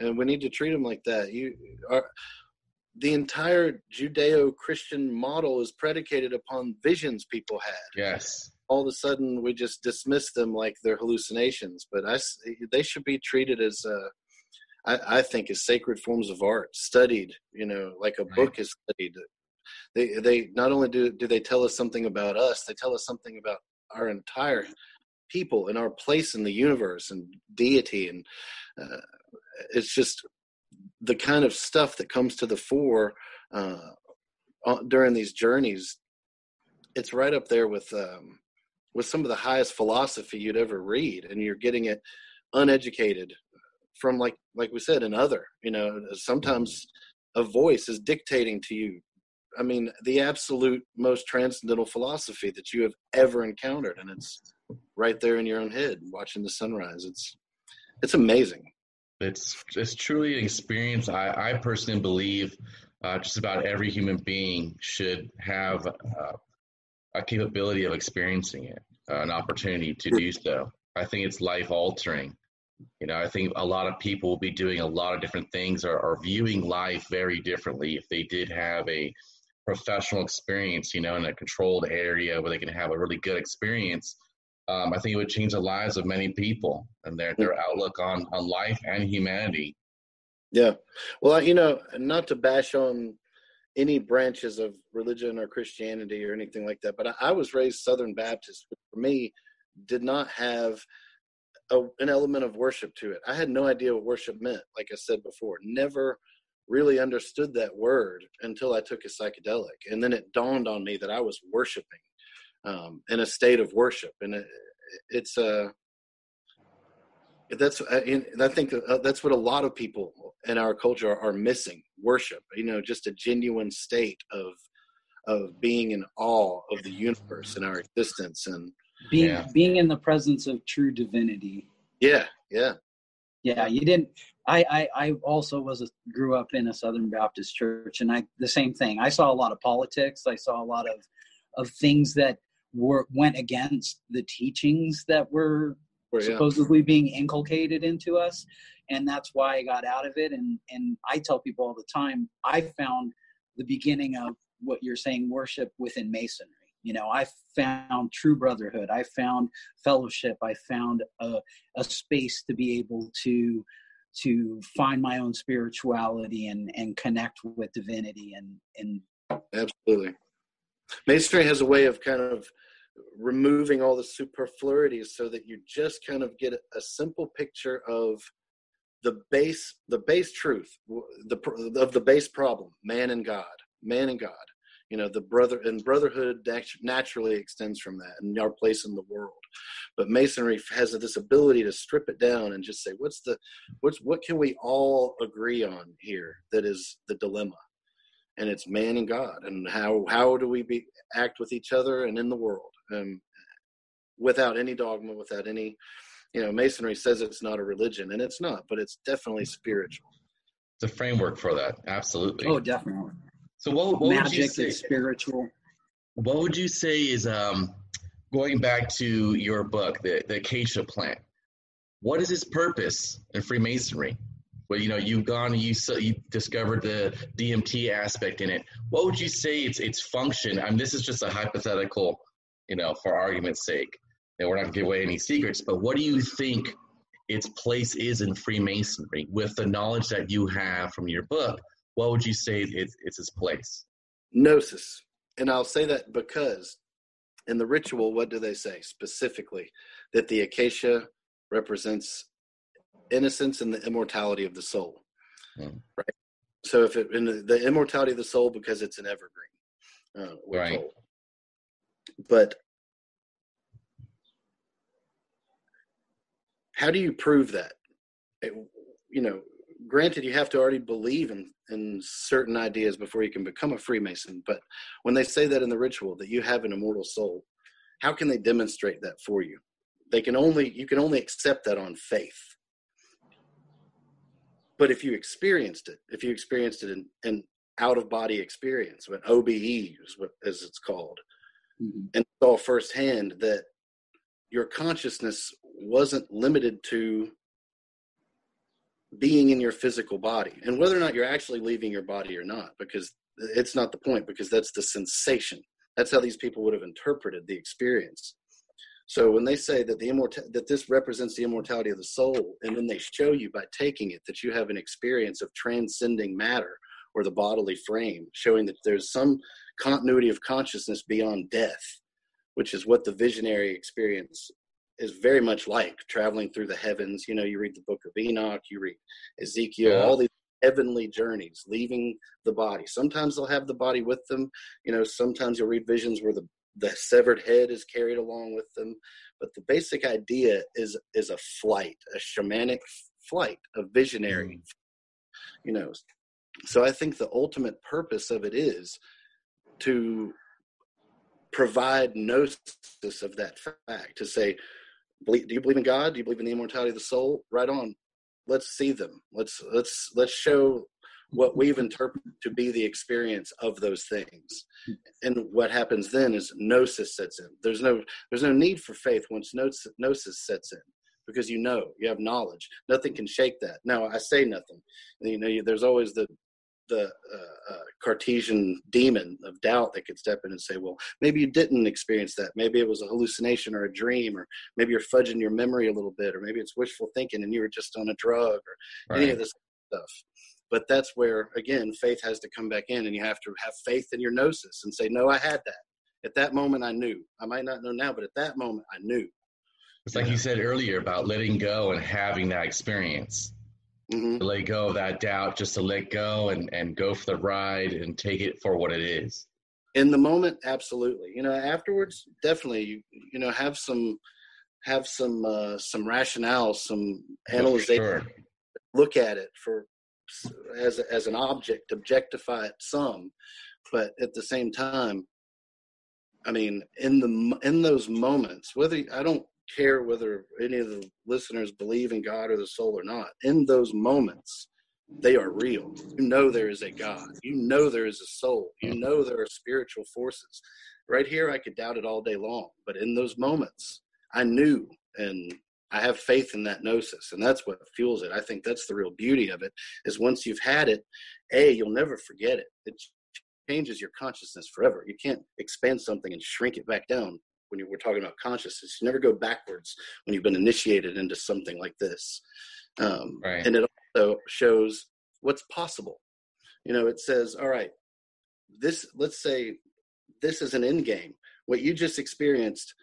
and we need to treat them like that. You are the entire Judeo-Christian model is predicated upon visions people had. Yes. All of a sudden, we just dismiss them like they're hallucinations, but I, they should be treated as, uh, I, I think, as sacred forms of art, studied. You know, like a right. book is studied. They, they not only do do they tell us something about us, they tell us something about our entire people and our place in the universe and deity, and uh, it's just the kind of stuff that comes to the fore uh, during these journeys, it's right up there with um, with some of the highest philosophy you'd ever read, and you're getting it uneducated from like like we said another. You know, sometimes a voice is dictating to you. I mean, the absolute most transcendental philosophy that you have ever encountered, and it's right there in your own head, watching the sunrise. It's it's amazing it's it's truly an experience. I, I personally believe uh, just about every human being should have uh, a capability of experiencing it, uh, an opportunity to do so. I think it's life altering. You know, I think a lot of people will be doing a lot of different things or, or viewing life very differently if they did have a professional experience, you know, in a controlled area where they can have a really good experience um, I think it would change the lives of many people and their their outlook on on life and humanity. Yeah, well, you know, not to bash on any branches of religion or Christianity or anything like that, but I, I was raised Southern Baptist. For me, did not have a, an element of worship to it. I had no idea what worship meant. Like I said before, never really understood that word until I took a psychedelic, and then it dawned on me that I was worshiping um, in a state of worship, and it, it's a. Uh, that's I, I think uh, that's what a lot of people in our culture are missing worship you know just a genuine state of of being in awe of the universe and our existence and being yeah. being in the presence of true divinity yeah yeah yeah you didn't I, I i also was a, grew up in a southern baptist church and i the same thing i saw a lot of politics i saw a lot of of things that were went against the teachings that were well, yeah. supposedly being inculcated into us. And that's why i got out of it. And and i tell people all the time i found the beginning of what you're saying worship within masonry. You know i found true brotherhood. I found fellowship. I found a, a space to be able to to find my own spirituality and and connect with divinity and and absolutely masonry has a way of kind of removing all the superfluities so that you just kind of get a simple picture of the base the base truth the of the base problem man and god man and god. You know the brother and brotherhood naturally extends from that and our place in the world. But masonry has this ability to strip it down and just say what's the what's what can we all agree on here that is the dilemma and it's man and God, and how how do we be act with each other and in the world, um, without any dogma, without any, you know, Masonry says it's not a religion, and it's not, but it's definitely spiritual. It's a framework for that, absolutely. Oh, definitely. So what, what magic would you say, is spiritual? What would you say is um, going back to your book, the the acacia plant? What is its purpose in Freemasonry? Well, you know, you've gone you you discovered the DMT aspect in it. What would you say its its function? I mean, this is just a hypothetical, you know, for argument's sake, and we're not gonna give away any secrets. But what do you think its place is in Freemasonry with the knowledge that you have from your book? What would you say it's it's its place? Gnosis, and I'll say that because in the ritual, what do they say specifically? That the acacia represents innocence and the immortality of the soul. Hmm. Right. So if it in the, the, immortality of the soul because it's an evergreen. Uh, right. Told. but how do you prove that? It, you know, granted, you have to already believe in in certain ideas before you can become a Freemason. But when they say that in the ritual that you have an immortal soul, how can they demonstrate that for you? They can only you can only accept that on faith. But if you experienced it, if you experienced it in, in out of body experience, what OBE is what as it's called, mm-hmm. and saw firsthand that your consciousness wasn't limited to being in your physical body and whether or not you're actually leaving your body or not because it's not the point because that's the sensation that's how these people would have interpreted the experience so when they say that the immortal that this represents the immortality of the soul and then they show you by taking it that you have an experience of transcending matter or the bodily frame showing that there's some continuity of consciousness beyond death which is what the visionary experience is very much like traveling through the heavens. You know, you read the book of Enoch, you read Ezekiel, yeah. all these heavenly journeys, leaving the body. Sometimes they'll have the body with them. You know, sometimes you'll read visions where the the severed head is carried along with them. But the basic idea is is a flight, a shamanic flight, a visionary. Mm. You know, so I think the ultimate purpose of it is to provide gnosis of that fact to say do you believe in God? Do you believe in the immortality of the soul? Right on. Let's see them. Let's let's let's show what we've interpreted to be the experience of those things. And what happens then is gnosis sets in. There's no there's no need for faith once gnosis sets in because you know you have knowledge. Nothing can shake that. Now I say nothing. You know, there's always the the uh, uh, Cartesian demon of doubt that could step in and say, well, maybe you didn't experience that. Maybe it was a hallucination or a dream, or maybe you're fudging your memory a little bit, or maybe it's wishful thinking and you were just on a drug or right. any of this stuff. But that's where, again, faith has to come back in and you have to have faith in your gnosis and say, no, I had that. At that moment, I knew. I might not know now, but at that moment, I knew. It's like you said earlier about letting go and having that experience mm-hmm. let go of that doubt, just to let go and, and go for the ride and take it for what it is. In the moment, absolutely. You know, afterwards, definitely. You you know, have some have some uh, some rationale, some analysis. Sure. Look at it for as as an object, objectify it some, but at the same time, I mean, in the in those moments, whether I don't care whether any of the listeners believe in God or the soul or not. In those moments, they are real. You know there is a God. You know there is a soul. You know there are spiritual forces. Right here, I could doubt it all day long, but in those moments, I knew and I have faith in that gnosis, and that's what fuels it. I think that's the real beauty of it. Is once you've had it, a you'll never forget it. It changes your consciousness forever. You can't expand something and shrink it back down when you, we're talking about consciousness. You never go backwards when you've been initiated into something like this. Um, right. And it also shows what's possible. You know, it says, all right, this, let's say this is an end game. What you just experienced,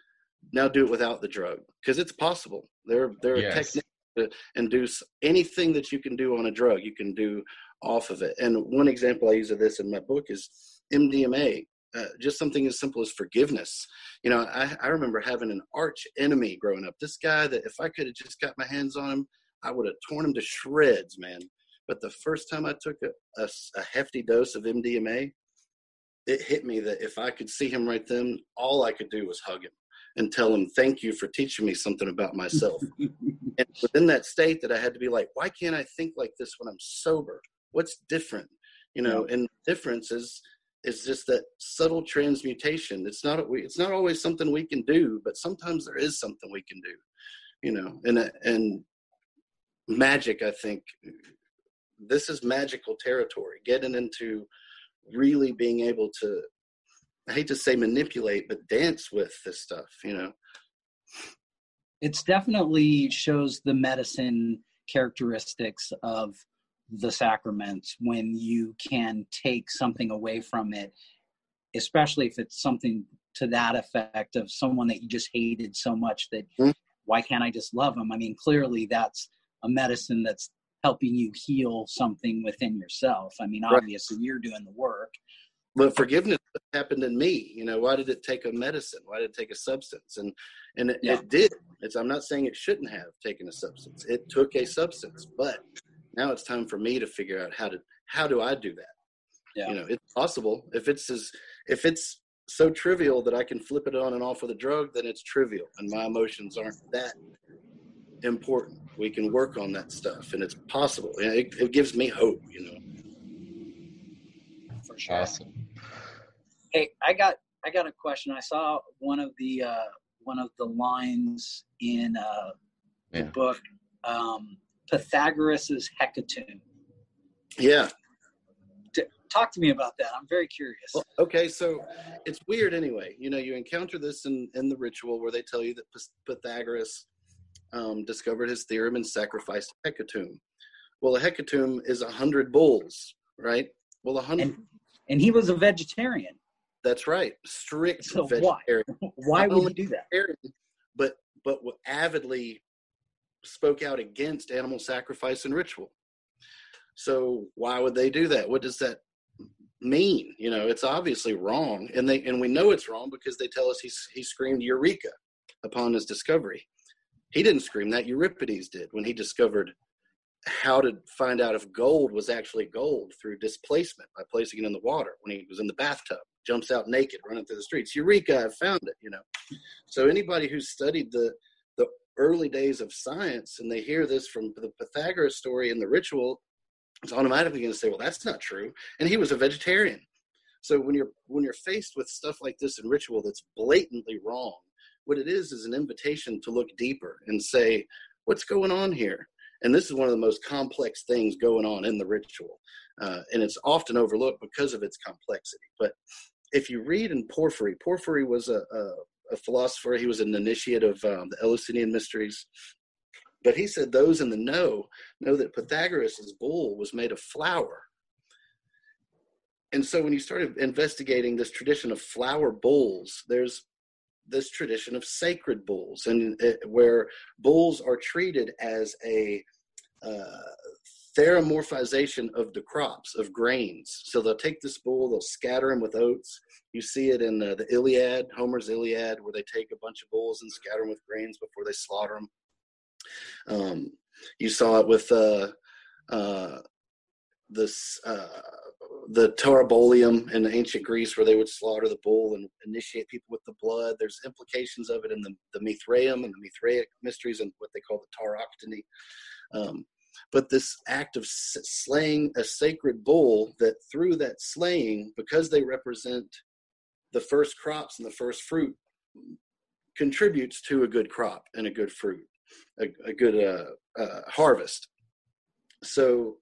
now do it without the drug because it's possible. There, there are yes. techniques to induce anything that you can do on a drug, you can do off of it. And one example I use of this in my book is MDMA. Uh, just something as simple as forgiveness. You know, I, I remember having an arch enemy growing up. This guy that if I could have just got my hands on him, I would have torn him to shreds, man. But the first time I took a, a, a hefty dose of MDMA, it hit me that if I could see him right then, all I could do was hug him and tell him, thank you for teaching me something about myself. [laughs] and within that state that I had to be like, why can't I think like this when I'm sober? What's different? You know, and difference is is just that subtle transmutation. It's not it's not always something we can do, but sometimes there is something we can do. You know, and uh, and magic. I think this is magical territory. Getting into really being able to. I hate to say manipulate, but dance with this stuff. You know, it's definitely shows the medicine characteristics of the sacraments when you can take something away from it especially if it's something to that effect of someone that you just hated so much that mm-hmm. why can't i just love them i mean clearly that's a medicine that's helping you heal something within yourself i mean obviously right. you're doing the work but forgiveness happened in me you know why did it take a medicine? Why did it take a substance? And and it, yeah. it did. It's i'm not saying it shouldn't have taken a substance. It took a substance but now it's time for me to figure out how to how do i do that? Yeah. you know it's possible. If it's as if it's so trivial that i can flip it on and off with a drug then it's trivial and my emotions aren't that important. We can work on that stuff and it's possible. It, it gives me hope you know. For sure. Awesome Hey, I got I got a question. I saw one of the uh, one of the lines in uh, yeah. the book, um, Pythagoras's hecatomb. Yeah. talk to me about that. I'm very curious. Well, okay, so it's weird anyway. You know, you encounter this in in the ritual where they tell you that Pythagoras um, discovered his theorem and sacrificed a hecatomb. Well, a hecatomb is a hundred bulls, right? Well, a hundred. And, and he was a vegetarian. That's right. Strict so vegetarian. Why? [laughs] Why would he do that? But but avidly spoke out against animal sacrifice and ritual. So why would they do that? What does that mean? You know, it's obviously wrong, and they and we know it's wrong because they tell us he he screamed eureka upon his discovery. He didn't scream that. Euripides did when he discovered how to find out if gold was actually gold through displacement by placing it in the water when he was in the bathtub jumps out naked running through the streets. Eureka, I found it, you know. So anybody who's studied the the early days of science and they hear this from the Pythagoras story and the ritual, it's automatically going to say, well, that's not true. And he was a vegetarian. So when you're when you're faced with stuff like this in ritual that's blatantly wrong, what it is is an invitation to look deeper and say, what's going on here? And this is one of the most complex things going on in the ritual. Uh, and it's often overlooked because of its complexity. But if you read in Porphyry, Porphyry was a, a, a philosopher. He was an initiate of um, the Eleusinian mysteries. But he said those in the know know that Pythagoras' bull was made of flour. And so when you started investigating this tradition of flour bulls, there's this tradition of sacred bulls, and it, where bulls are treated as a uh, theromorphization of the crops of grains. So they'll take this bull, they'll scatter them with oats. You see it in uh, the Iliad, Homer's Iliad, where they take a bunch of bulls and scatter them with grains before they slaughter them. Um, you saw it with uh, uh, this uh, the Taurobolium in ancient Greece, where they would slaughter the bull and initiate people with the blood. There's implications of it in the, the Mithraeum and the Mithraic mysteries and what they call the Tauroctony. Um, but this act of slaying a sacred bull that through that slaying because they represent the first crops and the first fruit contributes to a good crop and a good fruit a, a good uh, uh, harvest. So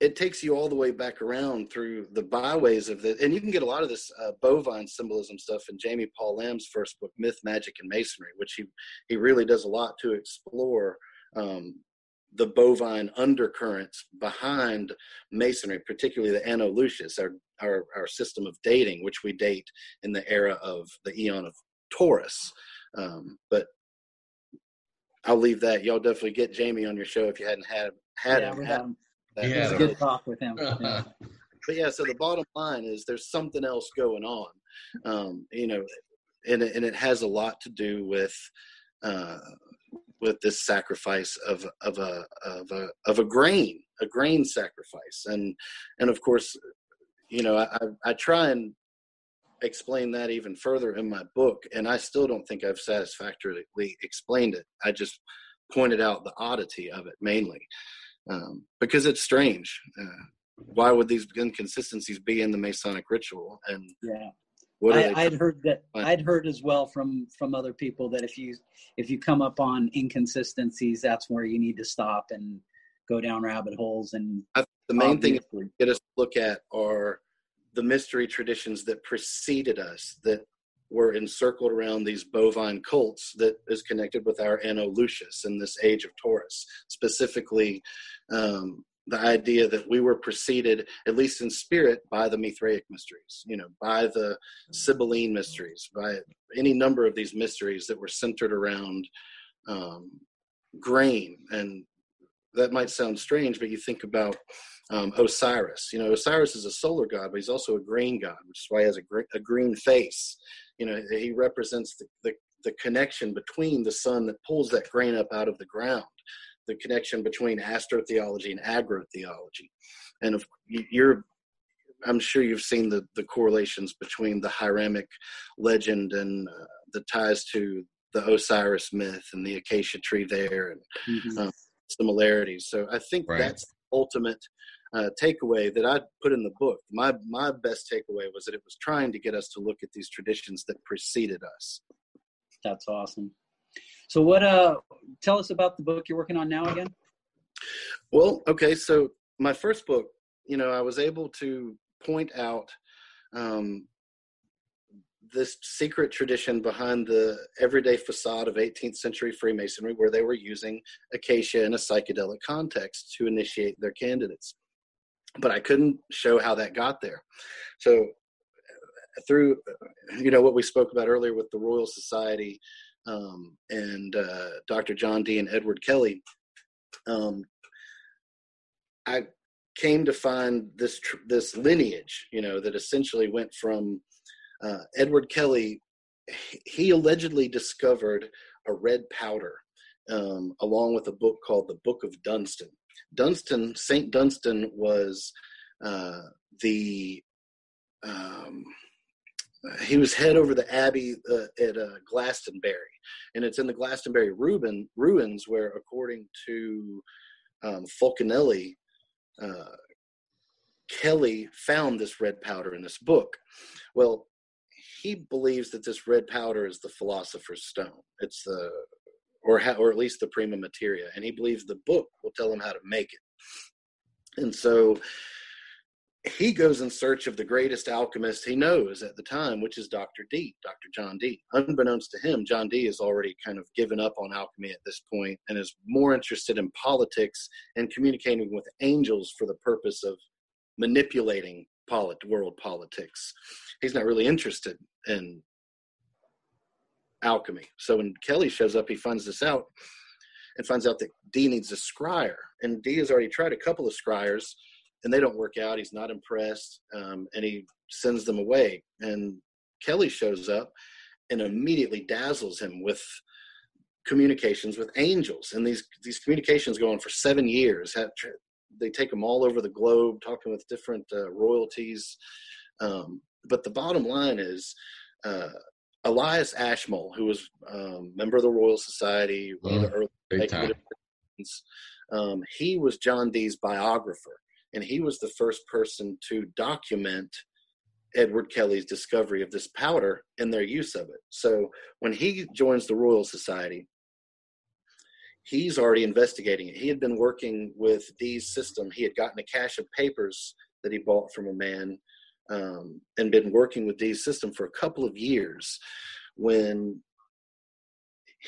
it takes you all the way back around through the byways of the and you can get a lot of this uh, bovine symbolism stuff in Jaime Paul Lamb's first book myth magic and masonry which he he really does a lot to explore um, the bovine undercurrents behind masonry, particularly the Anno Lucis, our, our, our system of dating, which we date in the era of the eon of Taurus. Um, but I'll leave that. Y'all definitely get Jaime on your show if you hadn't had had yeah, him. Had, him. Yeah, a good talk with him. [laughs] Yeah. but yeah, so the bottom line is there's something else going on, um, you know, and and it has a lot to do with uh, with this sacrifice of of a of a of a grain, a grain sacrifice, and and of course, you know, I I try and explain that even further in my book, and I still don't think I've satisfactorily explained it. I just pointed out the oddity of it mainly um, because it's strange. Uh, why would these inconsistencies be in the Masonic ritual? And yeah, I, would heard that I'd heard as well from from other people that if you if you come up on inconsistencies, that's where you need to stop and go down rabbit holes. And the main thing to get us to look at are the mystery traditions that preceded us that were encircled around these bovine cults that is connected with our Anno Lucis in this age of Taurus, specifically um, the idea that we were preceded, at least in spirit, by the Mithraic mysteries, you know, by the Sibylline mysteries, by any number of these mysteries that were centered around um, grain. And that might sound strange, but you think about um, Osiris. You know, Osiris is a solar god, but he's also a green god, which is why he has a, gr- a green face. You know, he represents the, the, the connection between the sun that pulls that grain up out of the ground, the connection between astrotheology and agrotheology. And if you're, I'm sure you've seen the, the correlations between the Hiramic legend and uh, the ties to the Osiris myth and the acacia tree there and mm-hmm. uh, similarities. So I think right. that's ultimate uh, takeaway that I put in the book. My my best takeaway was that it was trying to get us to look at these traditions that preceded us. That's awesome. So what uh tell us about the book you're working on now again? Well, okay, so my first book, you know, I was able to point out um, this secret tradition behind the everyday facade of 18th century Freemasonry, where they were using acacia in a psychedelic context to initiate their candidates. But I couldn't show how that got there. So, through you know what we spoke about earlier with the Royal Society um, and uh, Dr. John Dee and Edward Kelly, um, I came to find this tr- this lineage, you know, that essentially went from uh, Edward Kelly, he allegedly discovered a red powder um, along with a book called the Book of Dunstan. Dunstan, Saint Dunstan was uh, the um, he was head over the abbey uh, at uh, Glastonbury, and it's in the Glastonbury ruin, ruins where, according to um, Fulcanelli, uh, Kelly found this red powder in this book. Well, he believes that this red powder is the philosopher's stone. It's the or or at least the prima materia, and he believes the book will tell him how to make it. And so he goes in search of the greatest alchemist he knows at the time, which is Dr. Dee, Dr. John Dee. Unbeknownst to him, John Dee has already kind of given up on alchemy at this point and is more interested in politics and communicating with angels for the purpose of manipulating polit- world politics. He's not really interested in alchemy. So when Kelly shows up, he finds this out and finds out that Dee needs a scryer. And Dee has already tried a couple of scryers and they don't work out. He's not impressed um, and he sends them away. And Kelly shows up and immediately dazzles him with communications with angels. And these, these communications go on for seven years. They take them all over the globe, talking with different uh, royalties. Um, but the bottom line is uh, Elias Ashmole, who was a um, member of the Royal Society, one of the early um, he was John Dee's biographer, and he was the first person to document Edward Kelly's discovery of this powder and their use of it. So when he joins the Royal Society, he's already investigating it. He had been working with Dee's system. He had gotten a cache of papers that he bought from a man um, and been working with Dee's system for a couple of years when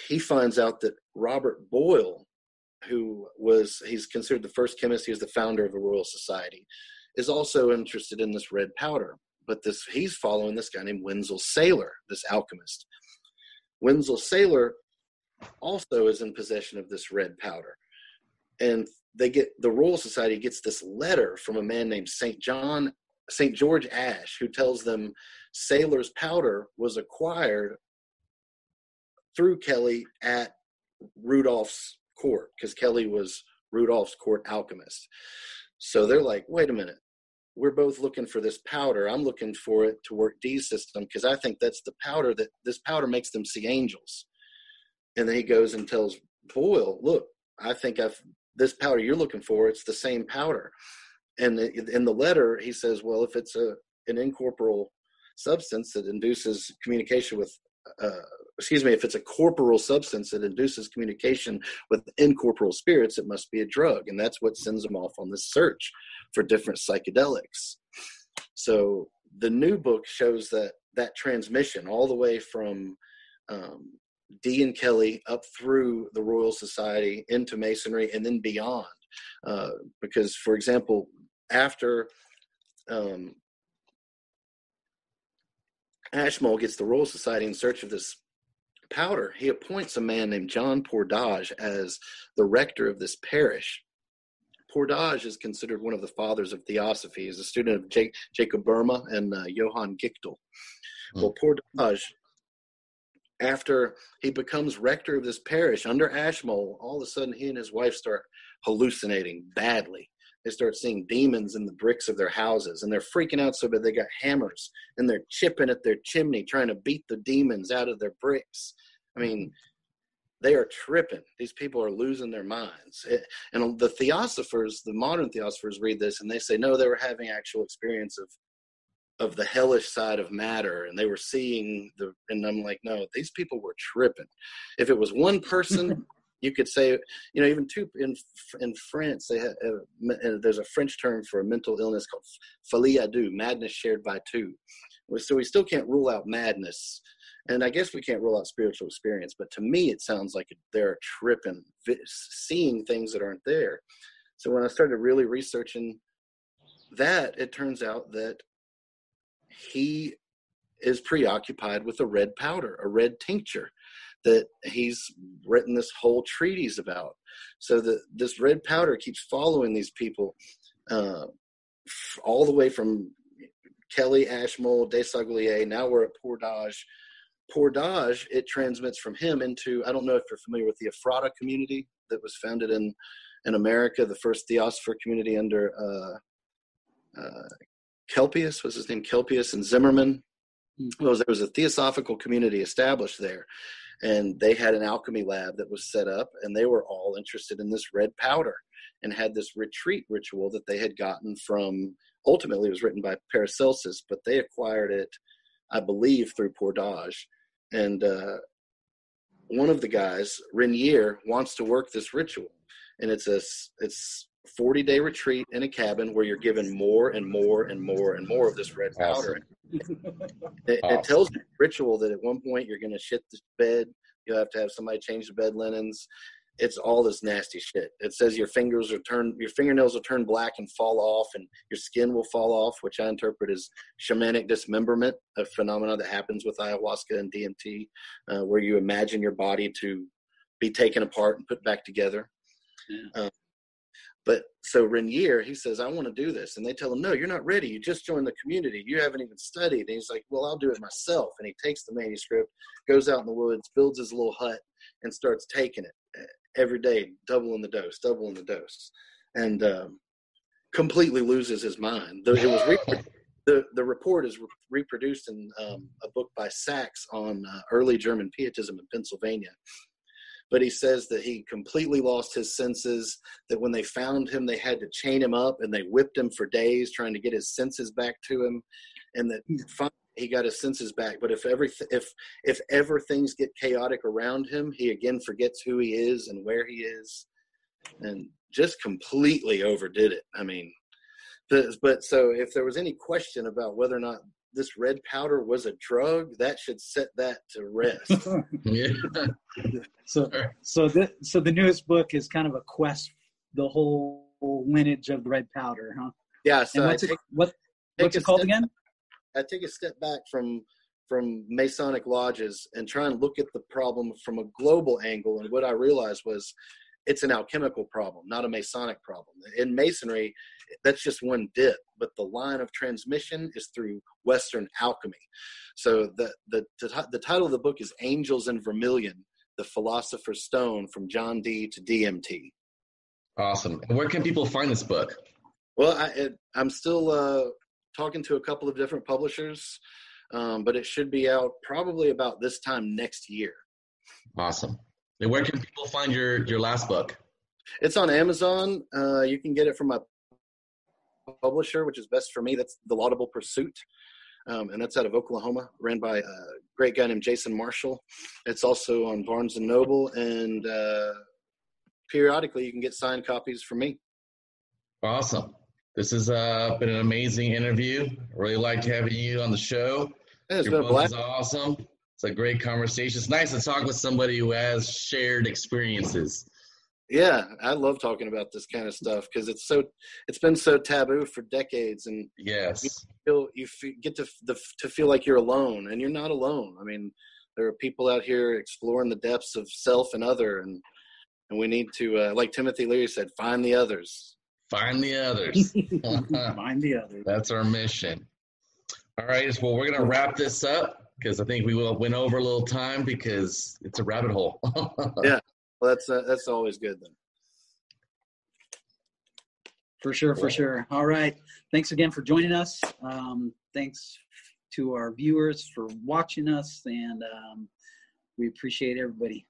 he finds out that Robert Boyle, who was he's considered the first chemist, he was the founder of the Royal Society, is also interested in this red powder. But this he's following this guy named Wenzel Seyler, this alchemist. Wenzel Seyler also is in possession of this red powder. And they get the Royal Society gets this letter from a man named St. John St. George Ashe, who tells them Seyler's powder was acquired through Kelly at Rudolph's court because Kelly was Rudolph's court alchemist. So they're like, wait a minute, we're both looking for this powder. I'm looking for it to work Dee's system because I think that's the powder that this powder makes them see angels. And then he goes and tells Boyle, look, I think I've this powder you're looking for, it's the same powder and in the letter he says well if it's a an incorporeal substance that induces communication with uh, excuse me if it's a corporeal substance that induces communication with incorporeal spirits it must be a drug and that's what sends them off on this search for different psychedelics so the new book shows that that transmission all the way from um, Dee and Kelly up through the Royal Society into Masonry and then beyond. Uh, because, for example, after um, Ashmole gets the Royal Society in search of this powder, he appoints a man named John Pordage as the rector of this parish. Pordage is considered one of the fathers of theosophy. He's a student of Jake, Jacob Boehme and uh, Johann Gichtel. Mm. Well, Pordage, after he becomes rector of this parish under Ashmole, all of a sudden he and his wife start hallucinating badly. They start seeing demons in the bricks of their houses, and they're freaking out so bad they got hammers and they're chipping at their chimney trying to beat the demons out of their bricks. I mean, mm-hmm. they are tripping. These people are losing their minds. It, and the theosophers, the modern theosophers, read this and they say, no, they were having actual experience of of the hellish side of matter, and they were seeing the. And I'm like, no, these people were tripping. If it was one person. [laughs] you could say, you know, even two in in France, they have, uh, there's a French term for a mental illness called folie à deux, madness shared by two. So we still can't rule out madness and I guess we can't rule out spiritual experience, but to me, it sounds like they're tripping, seeing things that aren't there. So when I started really researching that, it turns out that he is preoccupied with a red powder, a red tincture that he's written this whole treatise about. So that this red powder keeps following these people uh, all the way from Kelly, Ashmole, Desaguliers. Now we're at Pordage Pordage, it transmits from him into, I don't know if you're familiar with the Ephrata community that was founded in, in America, the first theosopher community under uh, uh, Kelpius, was his name Kelpius and Zimmerman. Mm-hmm. Well, there was a theosophical community established there, and they had an alchemy lab that was set up, and they were all interested in this red powder and had this retreat ritual that they had gotten from, ultimately, it was written by Paracelsus, but they acquired it, I believe, through Pordage. And uh, one of the guys, Renier, wants to work this ritual, and it's a it's 40 day retreat in a cabin where you're given more and more and more and more of this red powder. Awesome. it, awesome. it, tells you ritual that at one point you're going to shit the bed. You'll have to have somebody change the bed linens it's all this nasty shit. It says your fingers are turned, your fingernails will turn black and fall off, and your skin will fall off, which I interpret as shamanic dismemberment, a phenomenon that happens with ayahuasca and DMT, uh, where you imagine your body to be taken apart and put back together. Yeah. Um, but so Renier, he says, I want to do this. And they tell him, No, you're not ready. You just joined the community. You haven't even studied. And he's like, Well, I'll do it myself. And he takes the manuscript, goes out in the woods, builds his little hut, and starts taking it every day, doubling the dose, doubling the dose, and um, completely loses his mind. The, it was re- [laughs] the the report is re- reproduced in um, a book by Sachs on uh, early German Pietism in Pennsylvania. But he says that he completely lost his senses. That when they found him, they had to chain him up and they whipped him for days, trying to get his senses back to him. And that hmm. finally he got his senses back. But if every if if ever things get chaotic around him, he again forgets who he is and where he is, and just completely overdid it. I mean, but, but so if there was any question about whether or not this red powder was a drug, that should set that to rest. [laughs] yeah. [laughs] so so the so the newest book is kind of a quest the whole lineage of the red powder, huh? Yeah. So what's take, it, what what's it called step, again? I take a step back from from Masonic lodges and try and look at the problem from a global angle. And what I realized was it's an alchemical problem, not a Masonic problem. In Masonry, that's just one dip, but the line of transmission is through Western alchemy. So the the the, title of the book is Angels in Vermilion: The Philosopher's Stone from John Dee to DMT. Awesome. And where can people find this book? Well, I, am still uh, talking to a couple of different publishers, um, but it should be out probably about this time next year. Awesome. And where can people find your your last book? It's on Amazon. Uh, you can get it from my publisher, which is best for me. That's The Laudable Pursuit. Um, and that's out of Oklahoma, ran by a great guy named Jason Marshall. It's also on Barnes and Noble, and uh, periodically you can get signed copies from me. Awesome. This has uh, been an amazing interview. Really liked having you on the show. Yeah, it's Your been book is awesome. It's a great conversation. It's nice to talk with somebody who has shared experiences. Yeah, I love talking about this kind of stuff because it's so it's been so taboo for decades, and yes, you feel you get to the, to feel like you're alone, and you're not alone. I mean, there are people out here exploring the depths of self and other, and and we need to, uh, like Timothy Leary said, find the others Find the others. [laughs] [laughs] Find the others. That's our mission. All right. Well, we're going to wrap this up because I think we will went over a little time because it's a rabbit hole. [laughs] yeah. Well, that's uh, that's always good then. For sure, for sure. All right. Thanks again for joining us. Um, thanks to our viewers for watching us, and um, we appreciate everybody.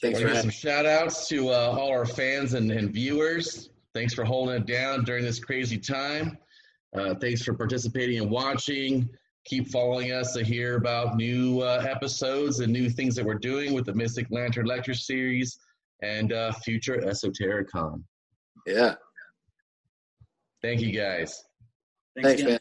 Thanks for some shout outs to uh, all our fans and, and, viewers. Thanks for holding it down during this crazy time. Uh, thanks for participating and watching. Keep following us to hear about new uh, episodes and new things that we're doing with the Mystic Lantern Lecture Series and uh, future Esotericon. Yeah. Thank you guys. Thanks, Thanks man.